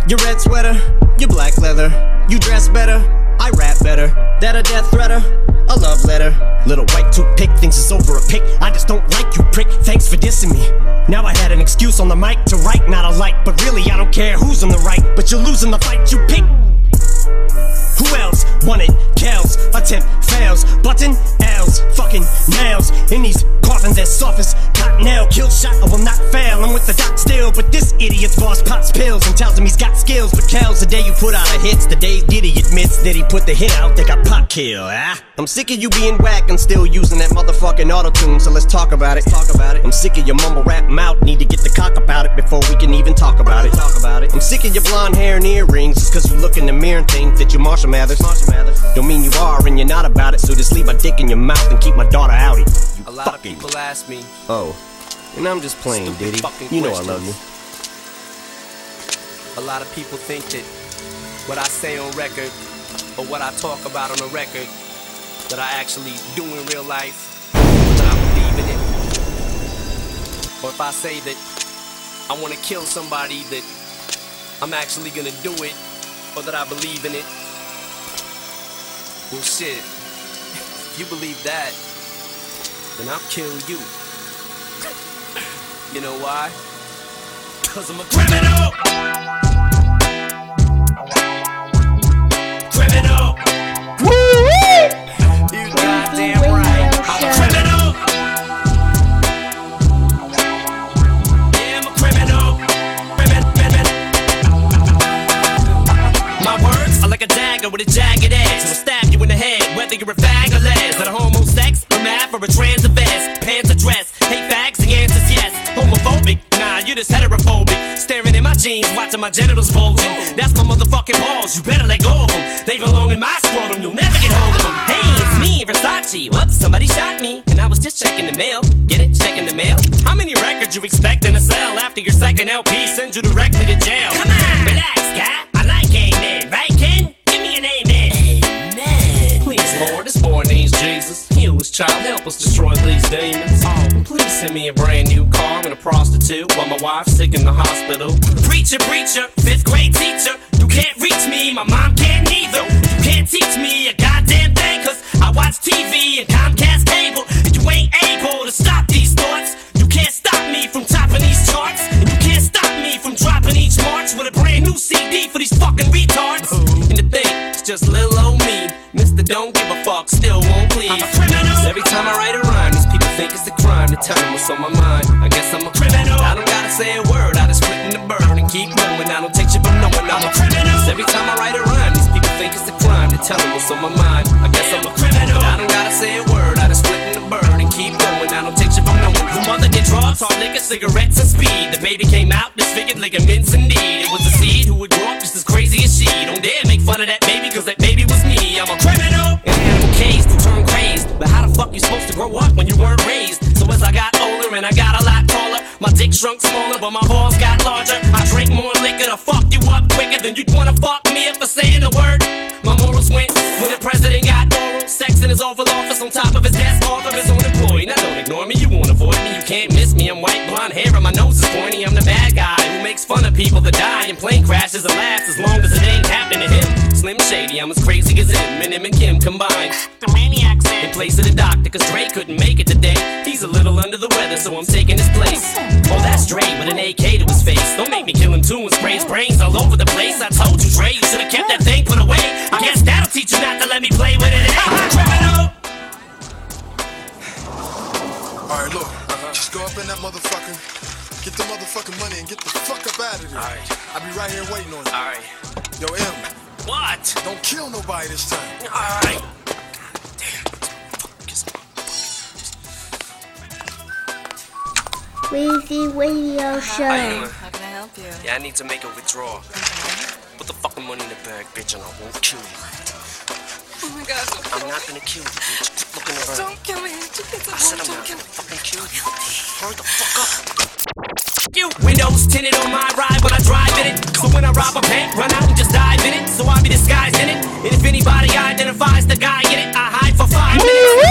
Your red sweater, your black leather. You dress better, I rap better. That a death threater, a love letter. Little white toothpick thinks it's over a pick. I just don't like you, prick. Thanks for dissing me. Now I had an excuse on the mic to write, not a light. But really, I don't care who's on the right. But you're losing the fight you pick. Who else wanted Kells? Attempt fails. Button L's. Fucking nails. In these coffins as soft as cottonelle. Kill shot, I will not fail. I'm with the doc still. But this idiot's boss pops pills and tells him he's got skills. But Kells, the day you put out a hits, the day Diddy admits that he put the hit out, they got pop kill. Ah? I'm sick of you being whack and still using that motherfucking auto tune. So let's talk about it. Talk about it. I'm sick of your mumble rap mouth. Need to get the cock about it before we can even talk about it. Talk about it. I'm sick of your blonde hair and earrings. Just cause you look in the mirror and think that you're Marshall Mathers. Marshall Mathers. Don't mean you are and you're not about it. So just leave my dick in your mouth and keep my daughter out of you. A lot of people ask me, Oh, and I'm just playing, Diddy. You know I love you. a lot of people think that what I say on record or what I talk about on the record that I actually do in real life, that I believe in it. Or if I say that I want to kill somebody, that I'm actually gonna do it, or that I believe in it. Well, shit. If you believe that, then I'll kill you. You know why? Cause I'm a! Criminal! Goddamn right. I'm a criminal! Yeah, I'm a criminal. My words are like a dagger with a jagged edge. It'll stab you in the head, whether you're a fag or les. That a homo sex, a math, or a trans vest. Pants or dress, hate fags, the answer's yes. Homophobic, nah, you're just heterophobic. Staring in my jeans, watching my genitals bulging. That's my motherfucking balls, you better let go of them. They belong in my scrotum, you'll never get hold of me, Versace. Whoops, somebody shot me. And I was just checking the mail. Get it? Checking the mail. How many records you expecting to sell after your second LP sends you directly to jail? Come on, relax, guy. I like amen, right, Ken? Give me an amen. Amen. Please, Lord, this boy name's Jesus. Heal his child, help us destroy these demons. Oh, please send me a brand new car and a prostitute while my wife's sick in the hospital. Preacher, preacher, fifth grade teacher. You can't reach me, my mom can't neither. You can't teach me a goddamn thing, cause I watch TV and Comcast cable. And you ain't able to stop these thoughts. You can't stop me from topping these charts. And you can't stop me from dropping each March with a brand new CD for these fucking retards. Uh-huh. And the thing, it's just little old me. Mr. Don't give a fuck, still won't please. I'm a criminal. Every time I write a rhyme, these people think it's a crime to tell them what's on my mind. I guess I'm a criminal. I don't gotta say a word, I just split in the bird and keep going. I don't take shit from no one, I'm a criminal. Every time I write a rhyme, think it's a crime to tell them what's on my mind. I guess I'm a criminal. I don't gotta say a word, I just split in the bird and keep going. I don't take shit from no one. The mother did drugs, hard liquor, cigarettes, and speed. The baby came out disfigured, ligaments and need. It was a seed who would grow up just as crazy as she. Don't dare make fun of that baby, cause that baby was me. I'm a criminal. An animal caged to turn crazed. But how the fuck you supposed to grow up when you weren't raised? I got older and I got a lot taller, my dick shrunk smaller, but my balls got larger. I drink more liquor to fuck you up quicker than you'd wanna fuck me if for saying the word. My morals went when the president got oral sex in his Oval Office on top of his desk, off of his own employee. Now don't ignore me, you won't avoid me, you can't miss me. I'm white, blonde hair, and my nose is pointy. I'm the bad guy who makes fun of people that die in plane crashes and laughs as long as it ain't happening to him. Slim Shady, I'm as crazy as him, and him and Kim combined. The maniac's in. In place of the doctor, cause Dre couldn't make it today. He's a little under the weather, so I'm taking his place. Oh, that's Dre with an AK to his face. Don't make me kill him too and spray his brains all over the place. I told you, Dre, you should've kept that thing put away. I guess that'll teach you not to let me play with it. Hey, criminal! Oh. Alright, look. Just go up in that motherfucker, get the motherfucking money, and get the fuck up out of there. Alright. I'll be right here waiting on you. Alright. Yo, M, What? don't kill nobody this time. Alright. Weezy Radio Show. How can I help you? Yeah, I need to make a withdrawal. Put the fucking money in the bag, bitch, and I won't kill you. Oh my god, don't I'm not gonna kill you, bitch. Keep looking around. Don't kill me. I said I'm not gonna fucking kill you. Hurry the fuck up. You windows tinted on my ride but I drive in it. So when I rob a bank, run out and just dive in it. So I be disguised in it. And if anybody identifies the guy in it, I hide for five minutes.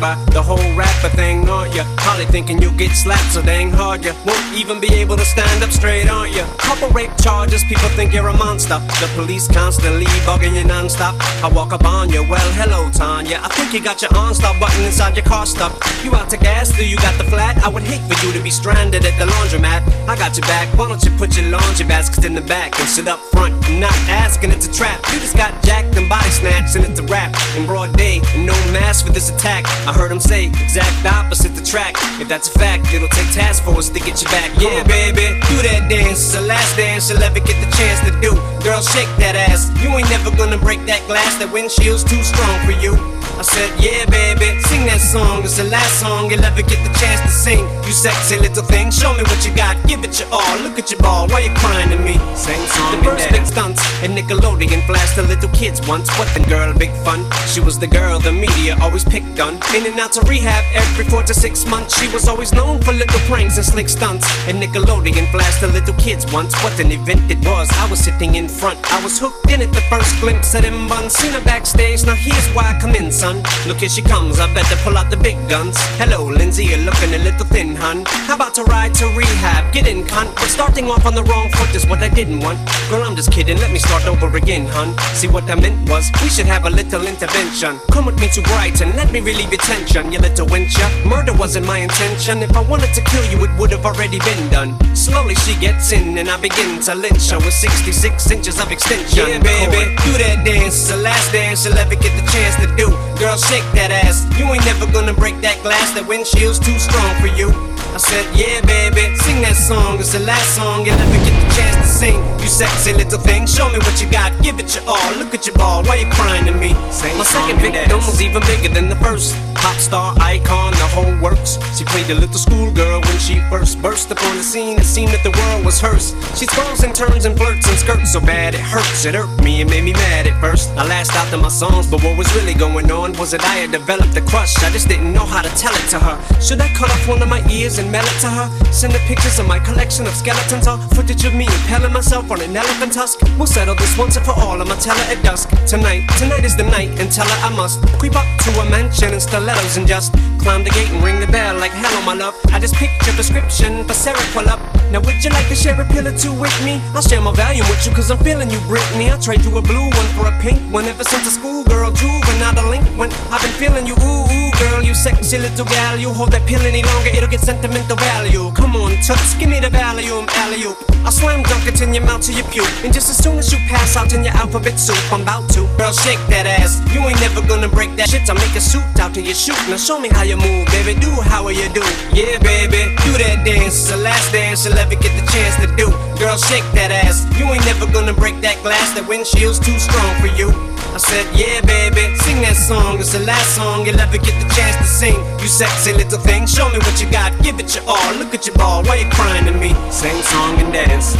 By the whole rapper thing, aren't you? Probably thinking you get slapped so dang hard you won't even be able to stand up straight, aren't you? Couple rape charges, people think you're a monster. The police constantly bugging you non-stop. I walk up on you, well, hello, Tanya. I think you got your on-stop button inside your car stuck. You out to gas, do you got the flat? I would hate for you to be stranded at the laundromat. I got your back, why don't you put your laundry baskets in the back and sit up front? I'm not asking, it's a trap. You just got jacked and body snatched and it's a rap. In broad day, and no mask for this attack. I heard him say, exact opposite the track. If that's a fact, it'll take task force to get you back. Yeah, baby, do that dance. It's the last dance you'll ever get the chance to do. Girl, shake that ass. You ain't never gonna break that glass. That windshield's too strong for you. I said, yeah, baby, sing that song. It's the last song you'll ever get the chance to sing. You sexy little thing, show me what you got. Give it your all. Look at your ball. Why you crying to me? Same song. The first big stunts And Nickelodeon flashed the little kids once. What the girl, big fun. She was the girl the media always picked on. In and out to rehab every four to six months. She was always known for little pranks and slick stunts. And Nickelodeon flashed the little kids once. What an event it was. I was sitting in front. I was hooked in at the first glimpse of them buns. Seen her backstage. Now here's why I come in, son. Look, here she comes. I better pull out the big guns. Hello, Lindsay. You're looking a little thin, hun. How about to ride to rehab? Get in, cunt. But starting off on the wrong foot is what I didn't want. Girl, I'm just kidding. Let me start over again, hun. See what I meant was we should have a little intervention. Come with me to Brighton. Let me relieve your tension, you little wincher. Murder wasn't my intention. If I wanted to kill you, it would have already been done. Slowly she gets in and I begin to lynch her with 66 inches of extension. Yeah, baby, do that dance. It's the last dance she'll ever get the chance to do. Girl, shake that ass. You ain't never gonna break that glass. That windshield's too strong for you. I said, yeah, baby, sing that song. It's the last song you'll ever get the chance to sing. You sexy little thing, show me what you got. Give it your all. Look at your ball. Why you crying to me? My second victim was even bigger than the first. Pop star icon, the whole works. She played a little schoolgirl when she first burst upon the scene. It seemed that the world was hers. She twirls and turns and flirts and skirts so bad it hurts. It hurt me and made me mad at first. I lashed out to my songs, but what was really going on was that I had developed a crush. I just didn't know how to tell it to her. Should I cut off one of my ears and mail it to her? Send her pictures of my collection of skeletons or footage of me impaling myself on an elephant tusk? We'll settle this once and for all. I'ma tell her at dusk. Tonight, tonight is the night, and tell her I must creep up to a mansion in stilettos and just climb the gate and ring the bell like hello, my love. I just picked your prescription for Seroquel up. Now would you like to share a pill or two with me? I'll share my Valium with you cause I'm feeling you, Britney. I'll trade you a blue one for a pink one. Ever since a schoolgirl, juvenile delinquent, I've been feeling you, ooh, ooh, girl, you sexy little gal. You hold that pill any longer, it'll get sentimental value. Come on, touch, give me the Valium, alley oop. I'll slam dunk it in your mouth till you puke. And just as soon as you pass out in your alphabet soup, I'm about to. Girl, shake that ass. You ain't never gonna break that shit. I'll make a suit out till your shoot. Now show me how you move, baby. Do how you do. Yeah, baby, do that dance. It's the last dance you'll ever get the chance to do. Girl, shake that ass. You ain't never gonna break that glass. That windshield's too strong for you. I said, yeah, baby, sing that song. It's the last song you'll ever get the chance to sing. You sexy little thing, show me what you got. Give it your all. Look at your ball. Why you crying to me? Same song and dance.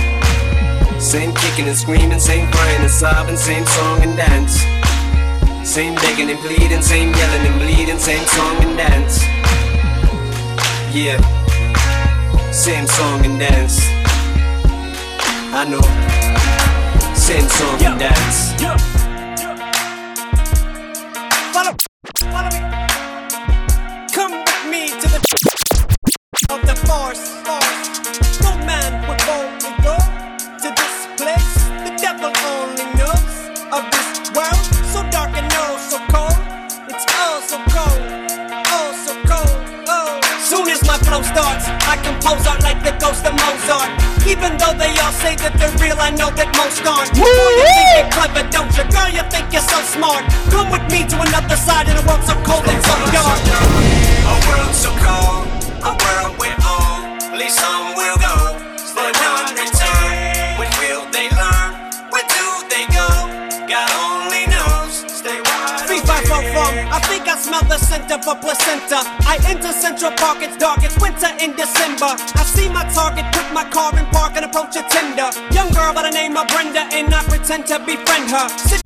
Same kicking and screaming, same crying and sobbing, same song and dance. Same begging and pleading, same yelling and bleeding, same song and dance. Yeah, same song and dance. I know, same song and dance. Follow, follow me. Come with me to the of the force. force. No man would boldly go to this place. The devil only knows of this world. So dark and oh so flow starts, I compose art like the ghost of Mozart. Even though they all say that they're real, I know that most aren't. Boy, you think you're clever, don't you? Girl, you think you're so smart. Come with me to another side of the world so cold and so dark. A world so cold, a world we're on. Only some will go, but none return. When will they learn? Where do they go? God only knows. Stay wide Three, five, four, four. I think I smell the scent of a placenta. I enter Central Park, it's dark, it's winter in December. I see my target, put my car in park and approach a tender. Young girl by the name of Brenda, and I pretend to befriend her. Sit-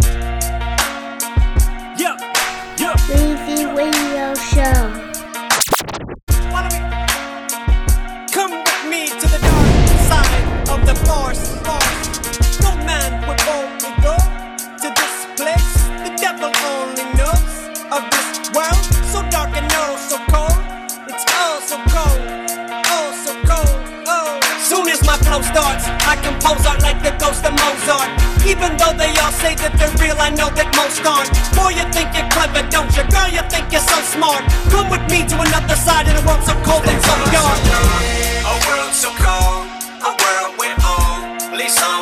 yeah, yeah. Weezy Radio Show. Come with me to the dark side of the force. force. Of this world. So dark and oh so cold. It's oh so cold. Oh so cold. Oh. Soon as my flow starts, I compose art like the ghost of Mozart. Even though they all say that they're real, I know that most aren't. Boy, you think you're clever, don't you? Girl, you think you're so smart. Come with me to another side of the world so cold and so dark. A world so cold, a world we're. Only some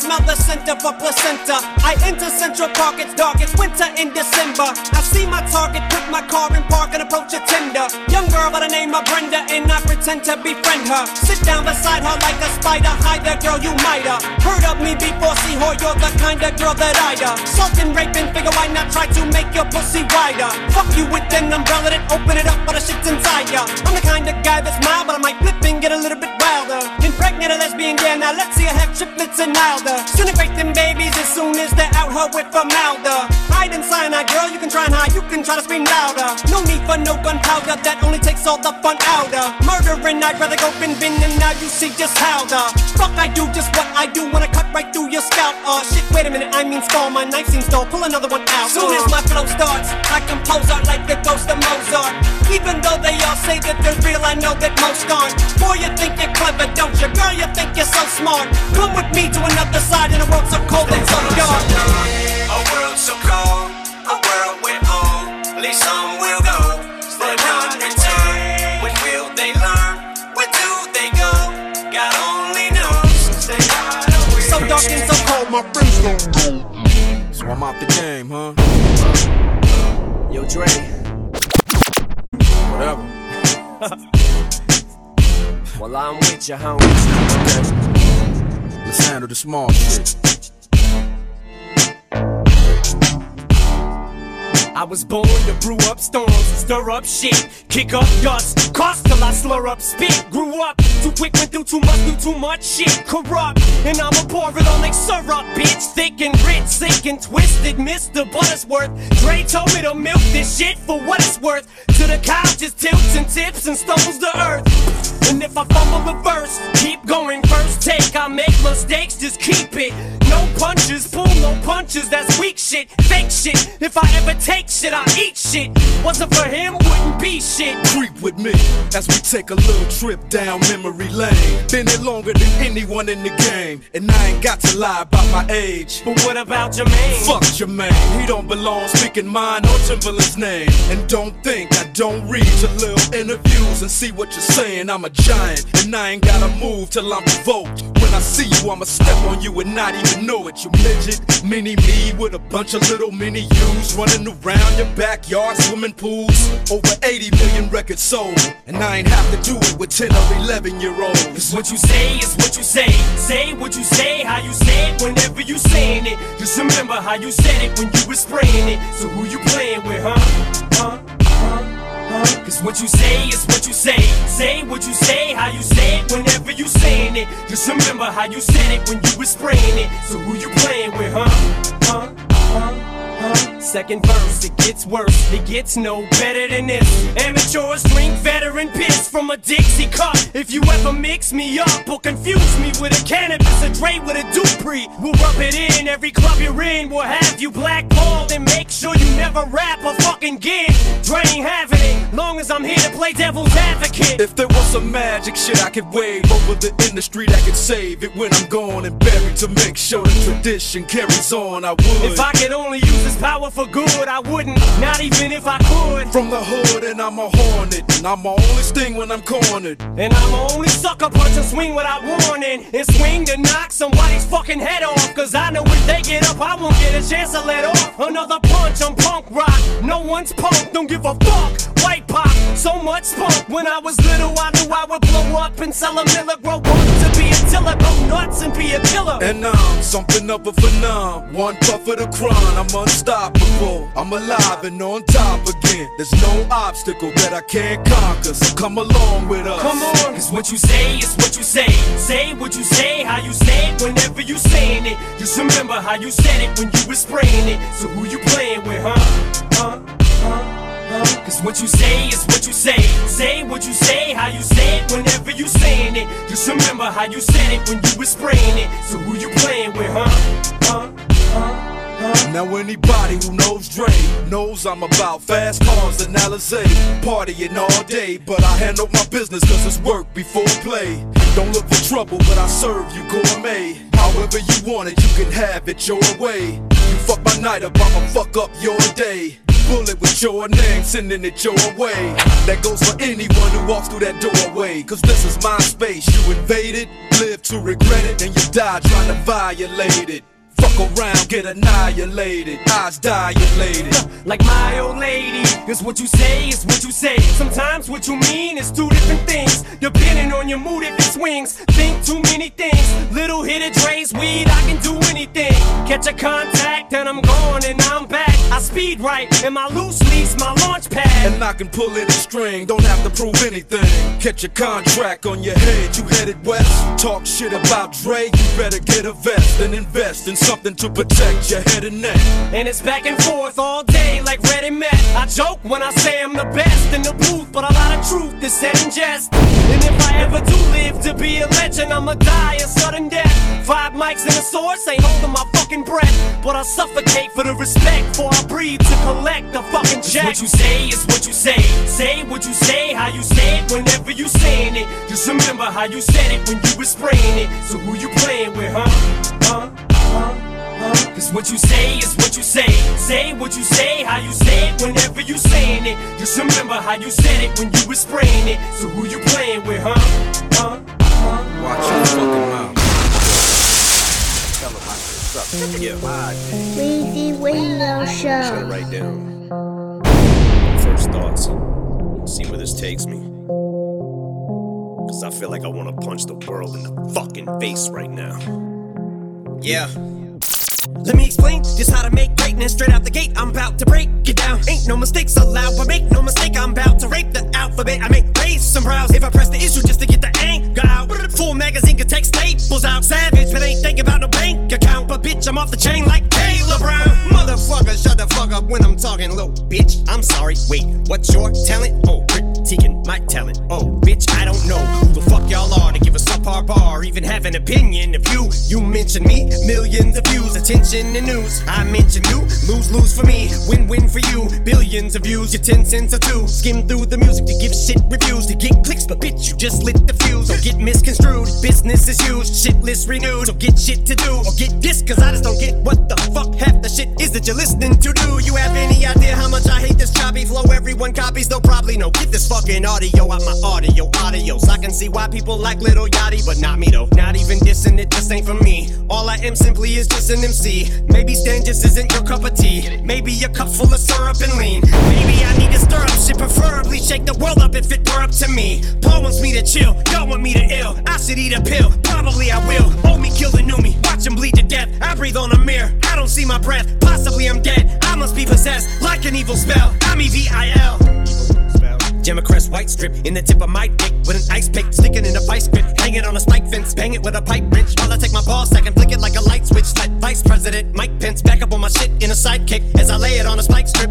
smell the scent of a placenta. I enter Central Park, it's dark, it's winter in December. I see my target, put my car in park and approach a tender. Young girl by the name of Brenda, and I pretend to befriend her. Sit down beside her like a spider. Hi there, girl, you might have heard of me before. See her, you're the kind of girl that I'd uh, Salt and figure why not try to make your pussy wider? Fuck you with an umbrella that open it up, but the shit's inside ya. I'm the kind of guy that's mild, but I might flip and get a little bit wilder. Impregnate a lesbian, yeah, now let's see her have triplets and milder. Integrate them babies as soon as they're out her with formaldehyde. Hide in cyanide, girl, you can try and hide, you can try to scream louder. No need for no gunpowder, that only takes all the fun out of murdering. I'd rather go bin bin, and now you see just how the fuck I do just what I do when I cut right through your scalp. Oh shit, wait a minute, I mean skull, my knife seems dull. Pull another one out. Soon as my flow starts, I compose art like the ghost of Mozart. Even though they all say that they're real, I know that most aren't. Boy, you think you're clever, don't you? Girl, you think you're so smart. Come with me to another side in a world so cold and so dark. A world so cold, a world where only some will go. Awake. So dark and so cold, my friends don't go. So I'm out the game, huh? Yo, Dre. Whatever. Well, I'm with you, homies. Let's handle the small shit. I was born to brew up storms, stir up shit, kick up dust, cost till I slur up spit. Grew up too quick, went through too much, do too much shit, corrupt. And I'ma pour it on like syrup, bitch. Thick and rich, sick and twisted, Mr. Buttersworth. Dre told me to milk this shit for what it's worth. To the couch, just tilts and tips and stumbles to earth. And if I fumble a verse, keep going first take. I make mistakes, just keep it. No punches, pull no punches, that's weak shit, fake shit. If I ever take shit, I eat shit. Wasn't for him, wouldn't be shit. Creep with me as we take a little trip down memory lane. Been here longer than anyone in the game, and I ain't got to lie about my age. But what about Jermaine? Fuck Jermaine, he don't belong speaking mine or Timbaland's name. And don't think I don't read your little interviews and see what you're saying. I'm a giant, and I ain't gotta move till I'm provoked. When I see you, I'ma step on you and not even know it. You midget, mini me with a bunch of little mini yous running around your backyard, swimming pools. Over 80 million records sold, and I ain't have to do it with 10 or 11 year olds. It's what you say, is what you say. Say what you say, how you say it whenever you saying it. Just remember how you said it when you was spraying it. So who you playing with, huh? Cause what you say is what you say. Say what you say, how you say it whenever you saying it. Just remember how you said it when you was spraying it. So who you playing with, huh? Huh? Huh? Huh? Second verse, it gets worse. It gets no better than this. Amateurs drink veteran piss from a Dixie cup. If you ever mix me up or confuse me with a Canibus, a Dre with a Dupri, we'll rub it in. Every club you're in, we'll have you blackballed and make sure you never rap a fucking gig. Dre ain't having it, long as I'm here to play devil's advocate. If there was some magic shit I could wave over the industry that could save it when I'm gone and buried to make sure the tradition carries on, I would. If I could only use this power for good, I wouldn't. Not even if I could. From the hood, and I'm a hornet, and I'm my only sting when I'm cornered. And I'm a only sucker punch and swing without warning. And swing to knock somebody's fucking head off. Cause I know if they get up, I won't get a chance to let off. Another punch on punk rock. No one's punk, don't give a fuck. White so much spunk. When I was little, I knew I would blow up and sell a miller. Grow up to be a tiller, go nuts and be a killer. And I'm something of a phenom. One puff of the crown, I'm unstoppable. I'm alive and on top again. There's no obstacle that I can't conquer. So come along with us. Come on, cause what you say is what you say. Say what you say, how you say it whenever you saying it. Just remember how you said it when you was spraying it. So who you playing with, huh? Huh? Cause what you say is what you say. Say what you say, how you say it whenever you saying it. Just remember how you said it when you was spraying it. So who you playing with, huh? Huh? Huh? Now anybody who knows Dre knows I'm about fast cars and Alizé Partying all day, but I handle my business cause it's work before play Don't look for trouble, but I serve you gourmet However you want it, you can have it your way You fuck my night up, I'ma fuck up your day Bullet with your name, sending it your way. That goes for anyone who walks through that doorway. Cause this is my space, you invaded, Live to regret it, and you die trying to violate it Get annihilated, eyes dilated. Like my old lady, cause what you say is what you say. Sometimes what you mean is two different things. Depending on your mood, if it swings. Think too many things. Little hit of Dre's weed, I can do anything. Catch a contact, and I'm gone, and I'm back. I speed right, and my loose lease, my launch pad. And I can pull any string, don't have to prove anything. Catch a contract on your head, you headed west. Talk shit about Dre, you better get a vest and invest in something to protect your head and neck. And it's back and forth all day like Red and Meth. I joke when I say I'm the best in the booth, but a lot of truth is said in jest. And if I ever do live to be a legend, I'ma die a sudden death. Five mics and a source, ain't holding my fucking breath. But I suffocate for the respect, for I breathe to collect the fucking check. What you say is what you say. Say what you say, how you say it whenever you saying it. Just remember how you said it when you was spraying it. So who you playing with, huh? Huh? Cause what you say is what you say. Say what you say, how you say it whenever you saying it. Just remember how you said it when you was spraying it. So who you playing with, huh? Huh? Huh? Watch your fucking mouth. Tell said suck. Yeah. Weezy Shut Show. it right down. First thoughts. See where this takes me. Cause I feel like I wanna punch the world in the fucking face right now. Yeah. Let me explain just how to make greatness straight out the gate. I'm about to break it down. Ain't no mistakes allowed, but make no mistake, I'm about to rape the alphabet. I may raise some brows if I press the issue just to get the anger out. Full magazine can take staples out. Savage, but ain't thinking about no bank account. But bitch, I'm off the chain like Taylor Brown. Motherfucker, shut the fuck up when I'm talking low. Bitch, I'm sorry. Wait, what's your talent? Oh, critiquing my talent. Oh, bitch, I don't know who the fuck y'all are to give a subpar bar, even have an opinion of you. You mention me, millions of views, attention and news. I mention you, lose lose for me, win win for you. Billions of views, your ten cents or two. Skim through the music to give shit reviews to get clicks, but bitch, you just lit the fuse. Don't get misconstrued, business is huge, shit list renewed. So get shit to do, or get this, cause I just don't get what the fuck half the shit is that you're listening to. Do you have any idea how much I hate this choppy flow? Everyone copies, they'll probably know. Get this fucking audio out my audio, audios. I can see why people like Lil Yachty, but not me though. Not even dissing it, just ain't for me. All I am simply is just an MC. Maybe Stan just isn't your cup of tea. Maybe a cup full of syrup and lean. Maybe I need to stir up shit, preferably shake the world up if it were up to me. Paul wants me to chill, y'all want me to ill. I should eat a pill, probably I will. Old me kill the new me, watch him bleed to death. I breathe on a mirror, I don't see my breath. Possibly I'm dead, I must be possessed like an evil spell. I'm E E-V-I-L. Democrats white strip in the tip of my dick with an ice pick sticking in a vice grip, hanging on a spike fence, bang it with a pipe wrench while I take my ball sack and flick it like a light switch. Let Vice President Mike Pence back up on my shit in a sidekick as I lay it on a spike strip.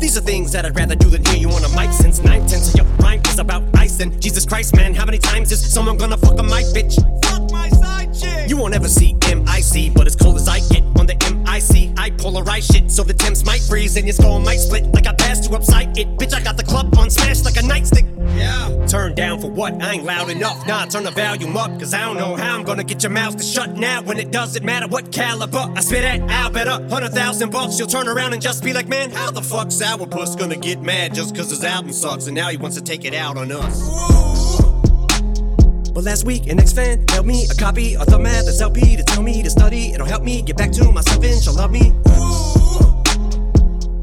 These are things that I'd rather do than hear you on a mic since nine tenths of your rhyme is about icing. Jesus Christ, man, how many times is someone gonna fuck a mic, bitch? Fuck. You won't ever see MIC, but as cold as I get on the MIC, I polarize shit so the temps might freeze and your skull might split like I passed you upside it. Bitch, I got the club on smash like a nightstick. Yeah. Turn down for what? I ain't loud enough. Nah, turn the volume up, cause I don't know how I'm gonna get your mouth to shut now when it doesn't matter what caliber. I spit at I'll bet a hundred thousand bucks. You'll turn around and just be like, man, how the fuck Sourpuss gonna get mad just cause his album sucks and now he wants to take it out on us? But last week, an ex-fan mailed me a copy of the Mathers LP to tell me to study. It'll help me get back to myself and she'll love me.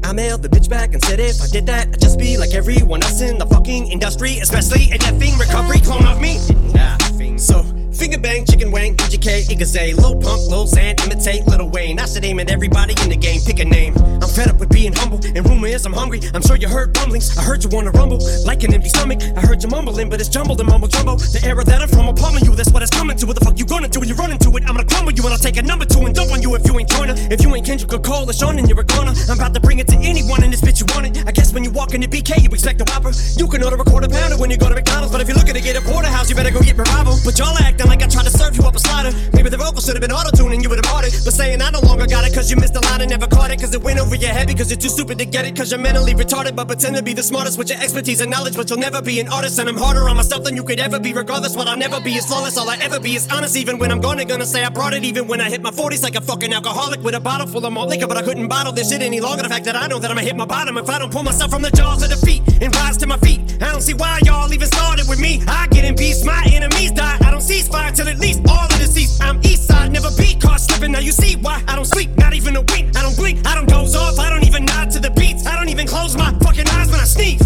I mailed the bitch back and said if I did that, I'd just be like everyone else in the fucking industry, especially an effing recovery clone of me. Nah, so finger bang, chicken wang, PGK, Igaze, Lil Pump, Lil Xan, imitate Lil Wayne. I should aim at everybody in the game, pick a name. I'm fed up with being humble, and rumor is I'm hungry. I'm sure you heard rumblings. I heard you wanna rumble like an empty stomach. I heard you mumbling, but it's jumbled and mumble jumbo. The era that I'm from, I'm palming you. That's what it's coming to. What the fuck you gonna do when you run into it? I'm gonna crumble you and I'll take a number two and dump on you if you ain't Joyner. If you ain't Kendrick or Cole or Sean, then you're a goner. I'm about to bring it to anyone in this bitch you want it. I guess when you walk into BK, you expect a whopper. You can order a quarter pounder when you go to McDonald's, but if you're looking to get a porterhouse, you better go get revival. But y'all acting like I tried to serve you up a slider. Maybe the vocals should have been auto-tuned and you would have bought it. But saying I no longer got it cause you missed the line and never caught it. Cause it went over your head because you're too stupid to get it. Cause you're mentally retarded, but pretend to be the smartest with your expertise and knowledge. But you'll never be an artist, and I'm harder on myself than you could ever be. Regardless, what I'll never be is flawless. All I ever be is honest. Even when I'm gonna, gonna say I brought it. Even when I hit my 40s like a fucking alcoholic with a bottle full of malt liquor. But I couldn't bottle this shit any longer. The fact that I know that I'ma hit my bottom if I don't pull myself from the jaws of defeat and rise to my feet. I don't see why y'all even started with me. I get in peace, my enemies die. I don't cease fire till at least all of the seats. I'm east side, never beat, car slipping. Now you see why I don't sleep, not even a wink. I don't blink, I don't doze off, I don't even nod to the beats. I don't even close my fucking eyes when I sneeze.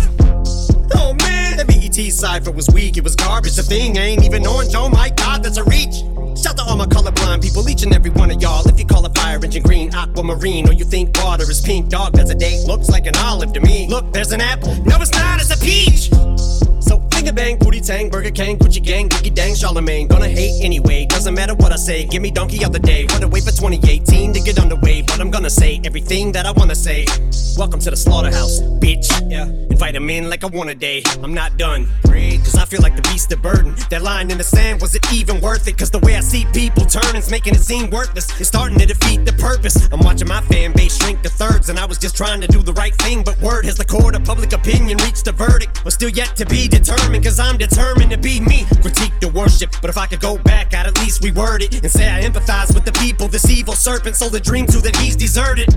Oh man, the BET cipher was weak, it was garbage. The thing ain't even orange, oh my god, that's a reach. Shout to all my colorblind people, each and every one of y'all. If you call a fire engine green, aquamarine, or you think water is pink, dog, that's a date. Looks like an olive to me. Look, there's an apple. No, it's not, it's a peach. So finger bang, booty tang, Burger King, Gucci gang, Biggie dang, Charlemagne. Gonna hate anyway, doesn't matter what I say. Give me donkey of the day. Wanna wait for 2018 to get underway, but I'm gonna say everything that I wanna say. Welcome to the slaughterhouse, bitch. Yeah, invite him in like I want a day. I'm not done. Cause I feel like the beast of burden. That line in the sand, was it even worth it? Cause the way I see people turning's making it seem worthless. It's starting to defeat the purpose. I'm watching my fan base shrink to thirds, and I was just trying to do the right thing. But word has the court of public opinion reached a verdict. But still yet to be determined, cause I'm determined to be me. Critique the worship, but if I could go back, I'd at least reword it and say I empathize with the people. This evil serpent sold a dream to that he's deserted.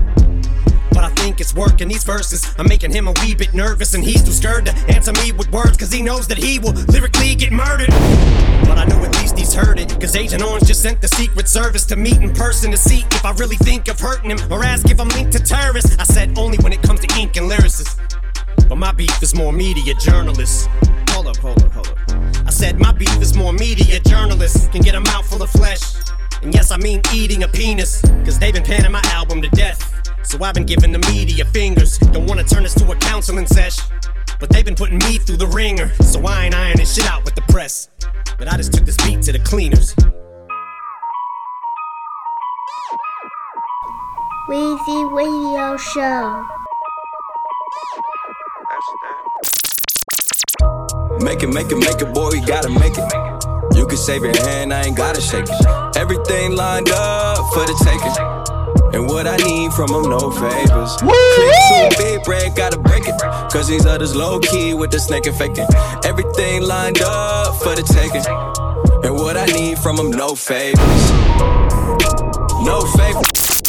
But I think it's working these verses. I'm making him a wee bit nervous, and he's too scared to answer me with words, cause he knows that he will lyrically get murdered. But I know at least he's heard it, cause Agent Orange just sent the Secret Service to meet in person to see if I really think of hurting him or ask if I'm linked to terrorists. I said only when it comes to ink and lyricists. But my beef is more media journalists. Hold up, hold up, hold up. I said my beef is more media journalists can get a mouthful of flesh. And yes, I mean eating a penis, cause they've been panning my album to death. So I've been giving the media fingers. Don't wanna turn this to a counseling sesh. But they've been putting me through the ringer. So I ain't ironing shit out with the press. But I just took this beat to the cleaners. Weezy Radio Show. Make it, make it, make it, boy, you gotta make it. You can save your hand, I ain't gotta shake it. Everything lined up for the taking. And what I need from them, no favors. Click too big, bread, gotta break it. Cause these others low key with the snake and faking. Everything lined up for the taking. And what I need from them, no favors. No favors.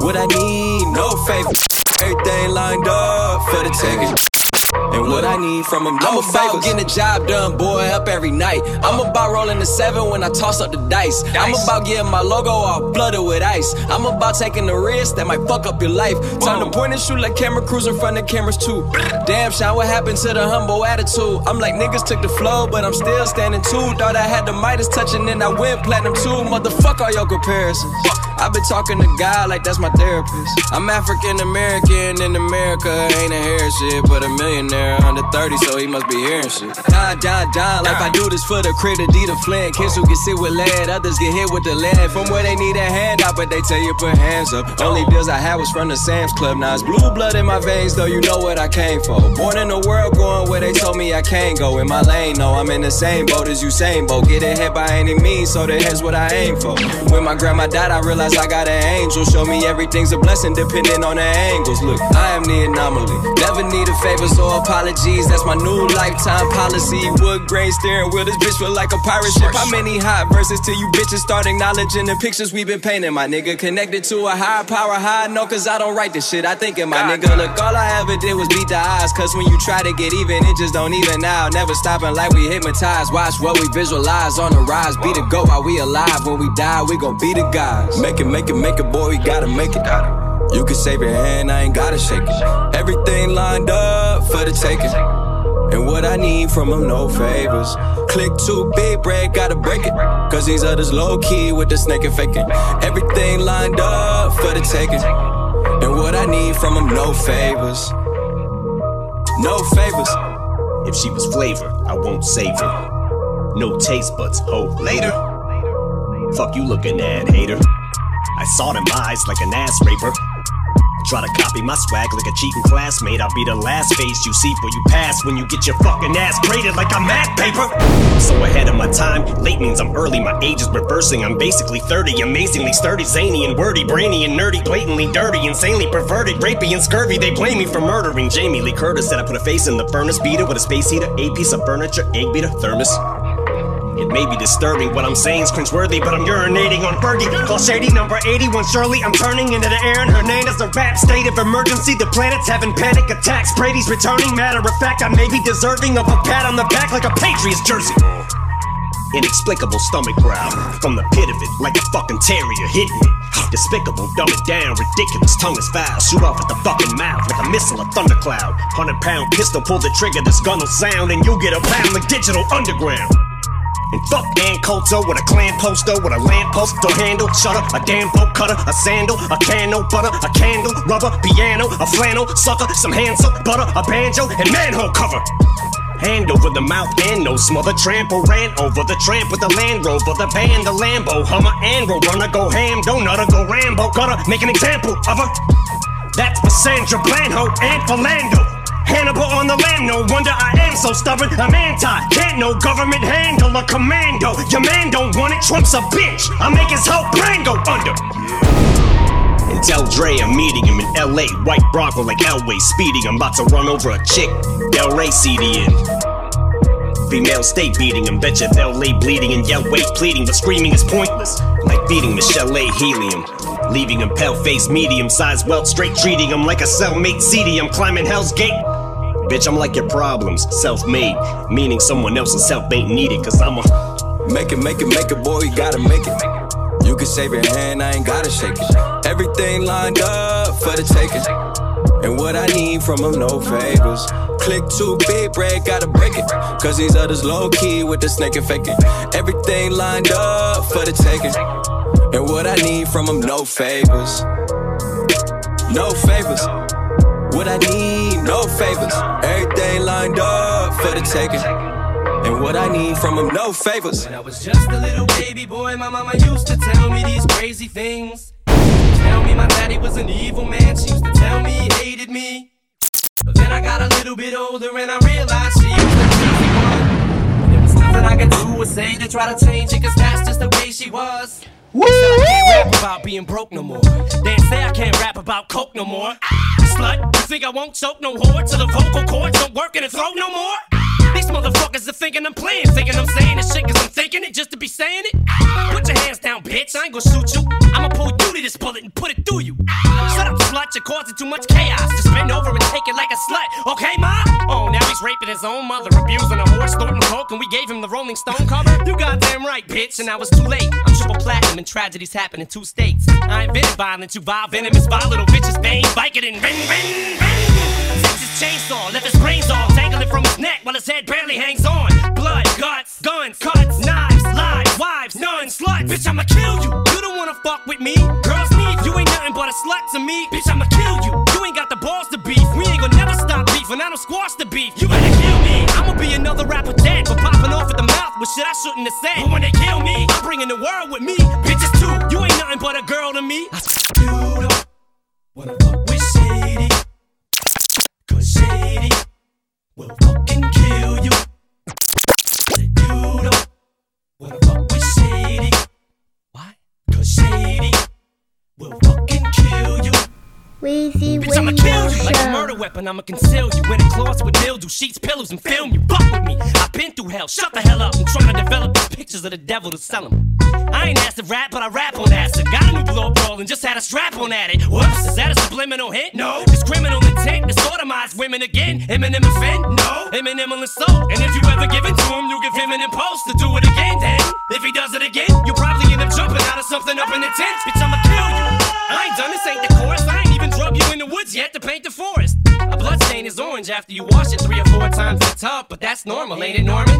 What I need, no favors. Everything lined up for the taking. And what I need from no I'm about getting the job done, boy, up every night. I'm about rolling the seven when I toss up the dice. I'm about getting my logo all blooded with ice. I'm about taking the risk that might fuck up your life. Time to point and shoot like camera crews in front of cameras too. Damn, Sean, what happened to the humble attitude? I'm like niggas took the flow, but I'm still standing too. Thought I had the Midas touching, and I went platinum too. Motherfuck all your comparisons. I've been talking to God like that's my therapist. I'm African American in America, ain't a hair shit, but a millionaire under 30, so he must be hearing shit. Die, die, die, like I do this for the critter, D the flint. Kids who can sit with lead, others get hit with the lead. From where they need a hand out, but they tell you put hands up. Only deals I had was from the Sam's Club. Now it's blue blood in my veins, though you know what I came for. Born in the world, going where they told me I can't go. In my lane, no, I'm in the same boat as Usain Bolt. Get ahead by any means, so the head's what I aim for. When my grandma died, I realized I got an angel. Show me everything's a blessing, depending on the angles. Look, I am the anomaly. Never needed favors or apologies. That's my new lifetime policy. Wood grain steering wheel. This bitch feel like a pirate ship. How many hot verses till you bitches start acknowledging the pictures we been painting? My nigga connected to a higher power. High no, cause I don't write this shit. I think it, my nigga. Look, all I ever did was beat the odds. Cause when you try to get even, it just don't even out. Never stopping like we hypnotized. Watch what we visualize on the rise. Be the go while we alive. When we die, we gon' be the guys. Make it, make it, make it, boy, we gotta make it. You can save your hand, I ain't gotta shake it. Everything lined up for the taking. And what I need from them, no favors. Click too big, bread, gotta break it. Cause these others low key with the snake and faking. Everything lined up for the taking. And what I need from them, no favors. No favors. If she was flavor, I won't save her. No taste buds, hope later. Fuck you looking at, hater. I saw them eyes like an ass raper. Try to copy my swag like a cheating classmate. I'll be the last face you see for you pass when you get your fucking ass graded like I'm math paper. So ahead of my time. Late means I'm early. My age is reversing. I'm basically 30. Amazingly sturdy, zany and wordy, brainy and nerdy, blatantly dirty, insanely perverted, rapey and scurvy. They blame me for murdering Jamie Lee Curtis. Said I put a face in the furnace beater with a space heater, a piece of furniture, egg beater, thermos. It may be disturbing, what I'm saying is cringeworthy, but I'm urinating on Fergie. Call Shady number 81 Shirley. I'm turning into the air, and her name is a rap state of emergency. The planet's having panic attacks. Brady's returning. Matter of fact, I may be deserving of a pat on the back like a Patriots jersey. Inexplicable stomach growl from the pit of it, like a fucking terrier hitting it. Despicable, dumb it down, ridiculous, tongue is foul. Shoot off at the fucking mouth like a missile, a thundercloud. Hundred pound pistol, pull the trigger, this gun will sound, and you'll get a pound like digital underground. And fuck Ann Coulter with a clan poster with a lamp post door handle, shutter, a damn bolt cutter, a sandal, a can butter, a candle, rubber, piano, a flannel, sucker, some hand soap, butter, a banjo, and manhole cover. Hand over the mouth and no smother trample ran over the tramp with the Land Rover, the band, the Lambo, Hummer and Runner go ham, donut go Rambo, gotta make an example of her. That's for Sandra Blanho and Philando. Hannibal on the lamb, no wonder I am so stubborn. I'm anti, can't no government handle a commando. Your man don't want it, Trump's a bitch. I make his whole plan go under. And tell Dre I'm meeting him in LA. White Bronco like Elway, speeding. I'm about to run over a chick. Del Rey CD. Female state beating him, betcha they'll lay bleeding and yell wait pleading, but screaming is pointless. Like beating Michelle A. Helium. Leaving him pale face, medium sized welt, straight treating him like a cellmate seedy. I'm climbing Hell's Gate. Bitch, I'm like your problems, self made. Meaning someone else's help ain't needed, cause I'm a. Make it, make it, make it, boy, you gotta make it. You can save your hand, I ain't gotta shake it. Everything lined up for the taking. And what I need from them, no favors. Click too big, break, gotta break it. Cause these others low key with the snake and faking. Everything lined up for the taking. And what I need from them, no favors. No favors. What I need, no favors. Everything lined up for the taking. And what I need from them, no favors. When I was just a little baby boy, my mama used to tell me these crazy things. Tell me my daddy was an evil man. She used to tell me he hated me. But then I got a little bit older and I realized she was the crazy one. And there was nothing I could do or say to try to change it, cause that's just the way she was. Woo! I can't rap about being broke no more. They say I can't rap about coke no more. Ah, slut, you think I won't choke no whore till the vocal cords don't work in the throat no more? These motherfuckers are thinking I'm playing, thinking I'm saying this shit cause I'm thinking it just to be saying it. Put your hands down, bitch, I ain't gonna shoot you. I'ma pull you to this bullet and put it through you. Shut up, slut, you're causing too much chaos. Just bend over and take it like a slut, okay, ma? Oh, now he's raping his own mother, abusing a horse, snorting coke, and we gave him the Rolling Stone cover? You goddamn right, bitch, and I was too late. I'm triple platinum and tragedies happen in two states. I invented violence, you vile venomous, vile little bitches, bike it and ring, ring, ring. Chainsaw, left his brains off, dangling from his neck while his head barely hangs on. Blood, guts, guns, cuts, knives, lies, wives, nuns, sluts. Bitch, I'ma kill you. You don't wanna fuck with me. Girls need you ain't nothing but a slut to me. Bitch, I'ma kill you. You ain't got the balls to beef. We ain't gonna never stop beef, and I don't squash the beef. You better kill me. I'ma be another rapper dead for popping off at the mouth with shit I shouldn't have said. But when they kill me, I'm bringing the world with me. Bitches too. You ain't nothing but a girl to me. I You don't wanna fuck with shady. Shady will fucking kill you. Said you don't wanna fuck with shady. Why? Cause shady will fucking kill you. Weezy Bitch, I'ma kill you like a murder weapon. I'ma conceal you in a closet with mildew, sheets, pillows, and film you. Fuck with me. I've been through hell. Shut the hell up. I'm trying to develop these pictures of the devil to sell them. I ain't asked to rap, but I rap on acid. Got a new blow roll and just had a strap on at it. Whoops, is that a subliminal hint? No. It's criminal intent to sodomize women again. Eminem offend? No. Eminem will insult. And if you ever give it to him, you give him an impulse to do it again. Then, if he does it again, you'll probably end up jumping out of something up in the tent. Bitch, I'ma kill you. I ain't done this, ain't the chorus. I ain't woods yet to paint the forest. A blood stain is orange after you wash it three or four times in the tub, but that's normal, ain't it, Norman?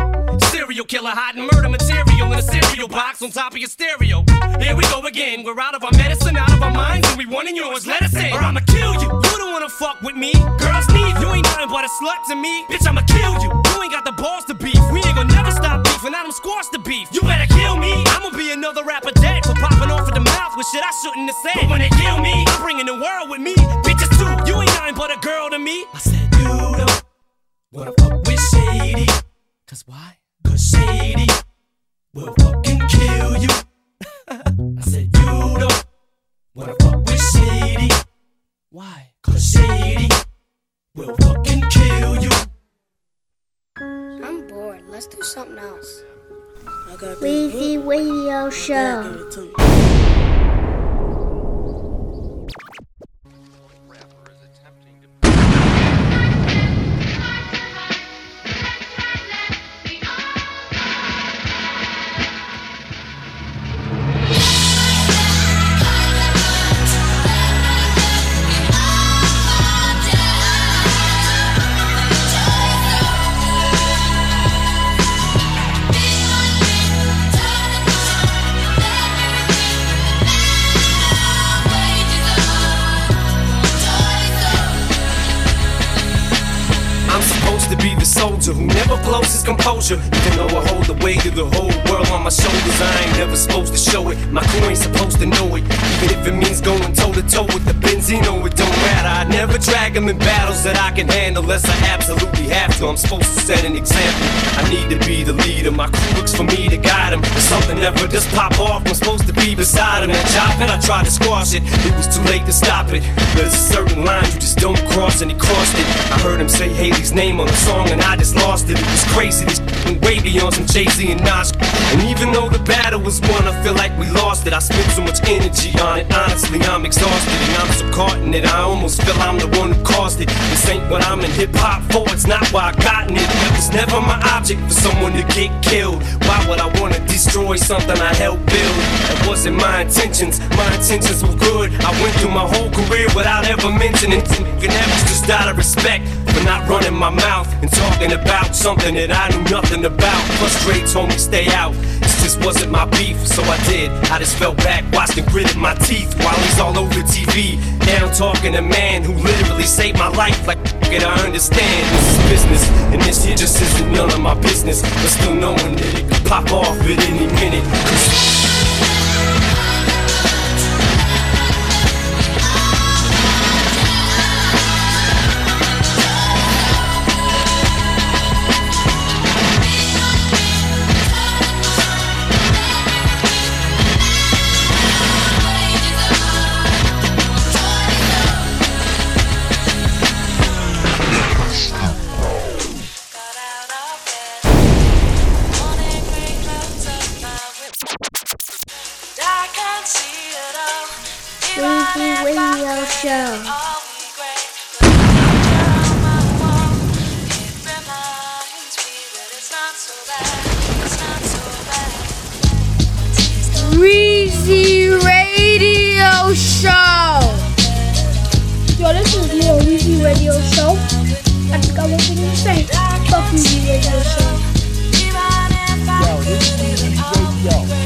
Serial killer hiding murder material in a cereal box on top of your stereo. Here we go again. We're out of our medicine, out of our minds, and we wanting yours. Let us in, or I'ma kill you. You don't wanna fuck with me. Girls need you ain't nothing but a slut to me. Bitch, I'ma kill you. You ain't got the balls to beef. We ain't gonna never stop beef, and I don't squash the beef. You better kill me. I'ma be another rapper shit I shouldn't have said. But they kill me, I'm bringing the world with me. Bitches too. You ain't nothing but a girl to me. I said you don't wanna fuck with shady. Cause why? Cause shady will fucking kill you. I said you don't wanna fuck with shady. Why? Cause shady will fucking kill you. I'm bored. Let's do something else. Weezy Radio Show. Composure. Even though I hold the weight of the whole world on my shoulders, I ain't never supposed to show it. My crew ain't supposed to know it. Even if it means going toe to toe with the Benzino, it don't matter. I never drag them in battles that I can handle unless I absolutely have to. I'm supposed to set an example. I need to be the leader. My crew looks for me to guide them. If something ever just pop off, I'm supposed to be beside him. That job and I tried to squash it. It was too late to stop it. There's a certain line you just don't cross, and he crossed it. I heard him say Hailie's name on the song, and I just lost it. It was crazy. This way beyond some Jay Z and Nas. And even though the battle was won, I feel like we lost it. I spent so much energy on it. Honestly, I'm exhausted, and I'm so caught in it. I almost feel I'm the one who caused it. This ain't what I'm in hip hop for. It's not why I gotten it. It was never my object for someone to get killed. Why would I wanna destroy something I helped build? That wasn't my intentions. My intentions were good. I went through my whole career without ever mentioning. It. That was just out of respect for not running my mouth and talking about something that I knew nothing about. Told me stay out. This just wasn't my beef, so I did. I just fell back, watched and gritted my teeth while he's all over TV. Now I'm talking to a man who literally saved my life. Like, it, I understand this is business, and this here just isn't none of my business. But still knowing that it could pop off at any minute. Weezy Radio Show. Weezy Radio Show. Yo, this is Leo Weezy Radio Show. I just got one thing to say. Fuck Weezy Radio Show. Yo, this is Weezy Radio.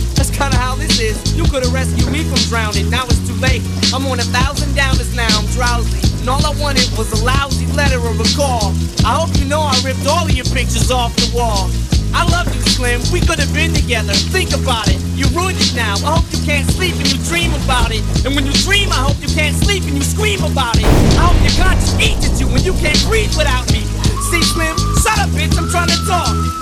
That's kinda how this is. You could have rescued me from drowning. Now it's too late. I'm on a thousand downers now. I'm drowsy. And all I wanted was a lousy letter or a call. I hope you know I ripped all of your pictures off the wall. I love you, Slim. We could have been together. Think about it. You ruined it now. I hope you can't sleep and you dream about it. And when you dream, I hope you can't sleep and you scream about it. I hope your conscience eats at you when you can't breathe without me. See, Slim, shut up, bitch. I'm trying to talk.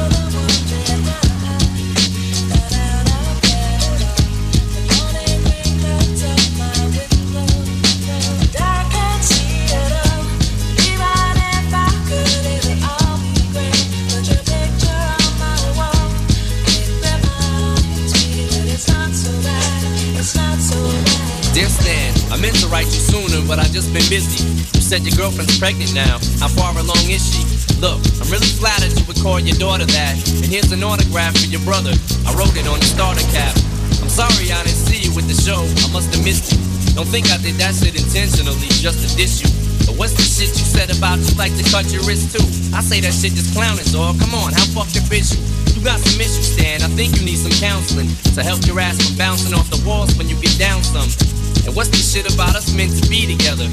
Write you sooner, but I just been busy. You said your girlfriend's pregnant now. How far along is she? Look, I'm really flattered you would call your daughter that. And here's an autograph for your brother. I wrote it on the starter cap. I'm sorry I didn't see you with the show. I must have missed you. Don't think I did that shit intentionally just to diss you. But what's the shit you said about you like to cut your wrist too? I say that shit just clowning, dog. Come on, how fucked up is you? You got some issues, Stan. I think you need some counseling to help your ass from bouncing off the walls when you get down some. And what's this shit about us meant to be together?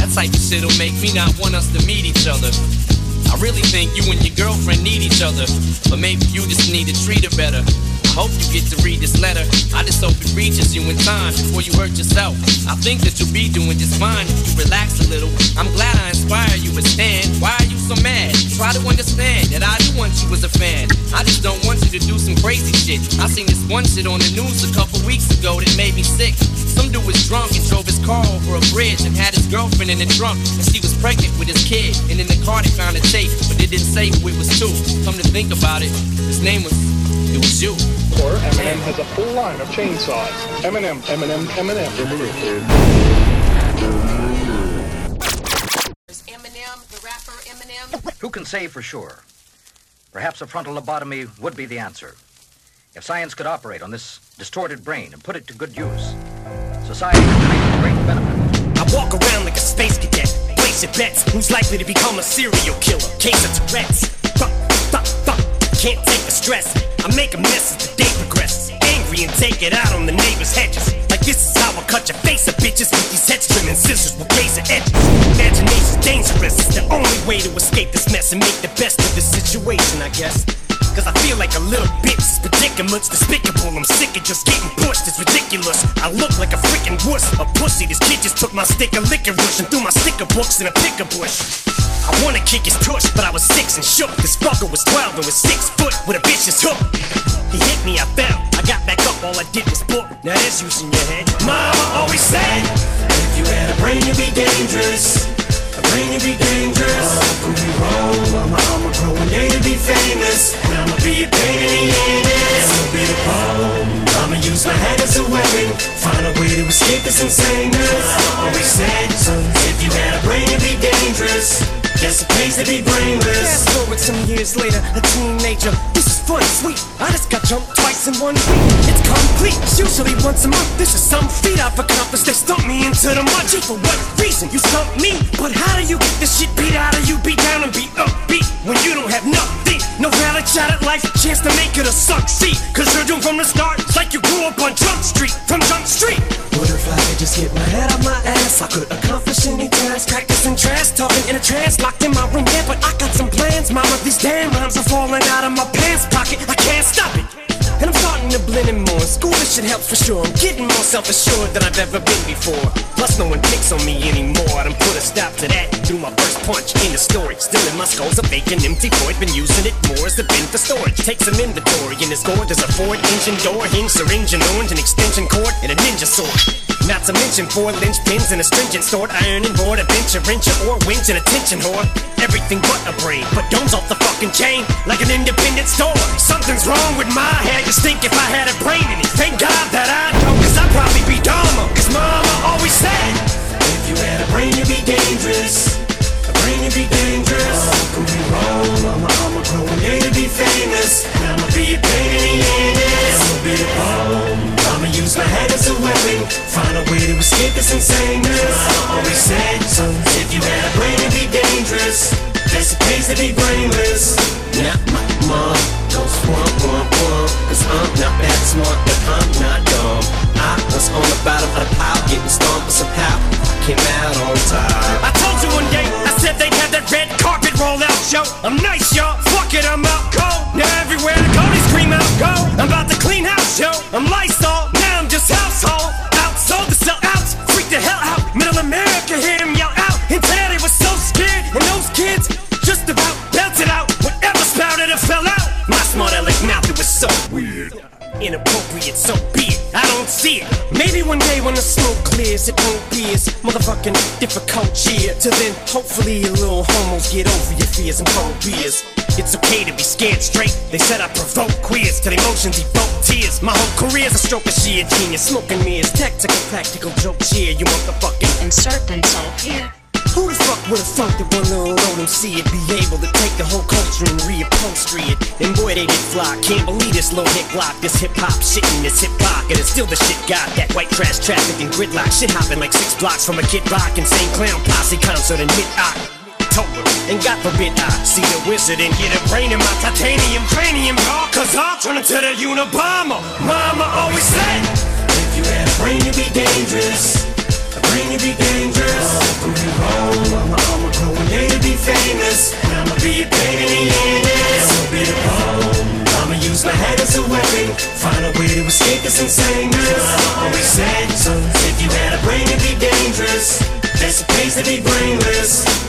That type of shit'll make me not want us to meet each other. I really think you and your girlfriend need each other, but maybe you just need to treat her better. I hope you get to read this letter. I just hope it reaches you in time before you hurt yourself. I think that you'll be doing just fine if you relax a little. I'm glad I inspire you with Stan. Why are you so mad? Try to understand that I do want you as a fan. I just don't want you to do some crazy shit. I seen this one shit on the news a couple weeks ago that made me sick. Some dude was drunk and drove his car over a bridge and had his girlfriend in the trunk. And she was pregnant with his kid. And in the car they found a tape, but they didn't say who it was to. Come to think about it, his name was, it was you. Or Eminem has a full line of chainsaws. Eminem, Eminem, Eminem. Who can say for sure? Perhaps a frontal lobotomy would be the answer. If science could operate on this distorted brain and put it to good use, society would make great benefit. I walk around like a space cadet, placing bets. Who's likely to become a serial killer? Case of Tourette's. Fuck, fuck, fuck. Can't take the stress. I make a mess as the day progresses. Angry and take it out on the neighbor's hedges. Like this is how I cut your face up, bitches with these head trimming scissors with razor edges. Imagination's dangerous. It's the only way to escape this mess and make the best of the situation, I guess. Cause I feel like a little bitch. Predicament's despicable. I'm sick of just getting pushed. It's ridiculous. I look like a freaking wuss. A pussy. This kid just took my stick of licorice and threw my sticker books in a picker bush. I wanna kick his tush, but I was six and shook. This fucker was 12 and was six foot with a vicious hook. He hit me, I fell. I got back up, all I did was book. Now there's use in your head. Mama always said, if you had a brain, you'd be dangerous. Be a pain in the anus. That'll be the problem. I'ma use my head as a weapon. Find a way to escape this insaneness. Always said, if you had a brain, it'd be dangerous. Guess it pays to be brainless. Fast forward some years later, a teenager. This is fun, sweet. I just got jumped twice in one week. It's complete. Usually once a month. This is some feat I've accomplished. They stump me into the mud. For what reason? You stump me. But how do you get this shit beat out of you? Beat down and beat upbeat when you don't have nothing. No valid shot at life, chance to make it or succeed. Cause you're doomed from the start. Like you grew up on Jump Street. From Jump Street. What if I could just get my head out my ass? I could accomplish any task. Practicing trash, talking in a trance, locked in my room. Yeah, but I got some plans, mama. These damn rhymes are falling out of my pants pocket. I can't stop it. And I'm starting to blend in more. School, Motivation helps for sure. I'm getting more self-assured than I've ever been before. Plus, no one picks on me anymore. I done put a stop to that through my first punch in the story. Still in my skull's a vacant, empty void. Been using it more as the bin for storage. Take some inventory in this gourd. There's a Ford engine door, hinge, syringe, and orange, an extension cord, and a ninja sword. Not to mention four linchpins and a stringent sword, iron and board, a bench, a wrench, or winch, and a tension whore. Everything but a brain, but domes off the fucking chain like an independent store. Something's wrong with my head. Just think if I had a brain in it. Thank God that I don't, cause I'd probably be dumber. Cause mama always said, if you had a brain, you'd be dangerous. A brain, you'd be dangerous. Oh, could be wrong. Mama, I'ma grow one day to be famous. And I'ma be a pain in the ass. I'ma be the bomb. I'ma use my head as a weapon. Find a way to escape this insaneness. I always said, so if you had a brain, you'd be dangerous. Best it pays to be brainless. Now my mom goes womp womp womp. Cause I'm not that smart, but I'm not dumb. I was on the bottom of the pile, getting stomped, but somehow I came out on top. I told you one day, I said they'd have that red carpet roll out show. I'm nice, y'all. Fuck it, I'm out cold. Now everywhere I go, they scream out go. I'm about to clean house, yo. I'm Lysol. Now I'm just household. Outsold to sell out. Freak the hell out. Middle America, hear him yell out. Until And those kids just about belted out. Whatever spouted or fell out. My smart aleck mouth, it was so weird. Inappropriate, so be it. I don't see it. Maybe one day when the smoke clears, it won't be as motherfucking difficult year. Till then, hopefully, you little homos get over your fears and phobias. It's okay to be scared straight. They said I provoke queers till emotions evoke tears. My whole career's a stroke of sheer genius. Smoking me is tactical, practical joke cheer. You motherfucking insert themselves here. Who the fuck would've thought that one little old MC would be able to take the whole culture and reupholstery it? And boy, they did fly. Can't believe this low hit block, this hip hop shit in this hip pocket. And still the shit got that white trash traffic and gridlock. Shit hopping like six blocks from a Kid Rock Insane Clown Posse concert in mid -oc. October. And God forbid I see the wizard and get a brain in my titanium cranium, dog. Cause I'll turn into the Unabomber. Mama always said, if you had a brain, you'd be dangerous. A brain, you'd be dangerous. Oh, I'ma grow one day to be famous. And I'ma be a pain in the. I'ma be bomb. Oh, I'ma use my head as a weapon. Find a way to escape this insaneness. Always said so. If you had a brain, you'd be dangerous. Best it pays to be brainless.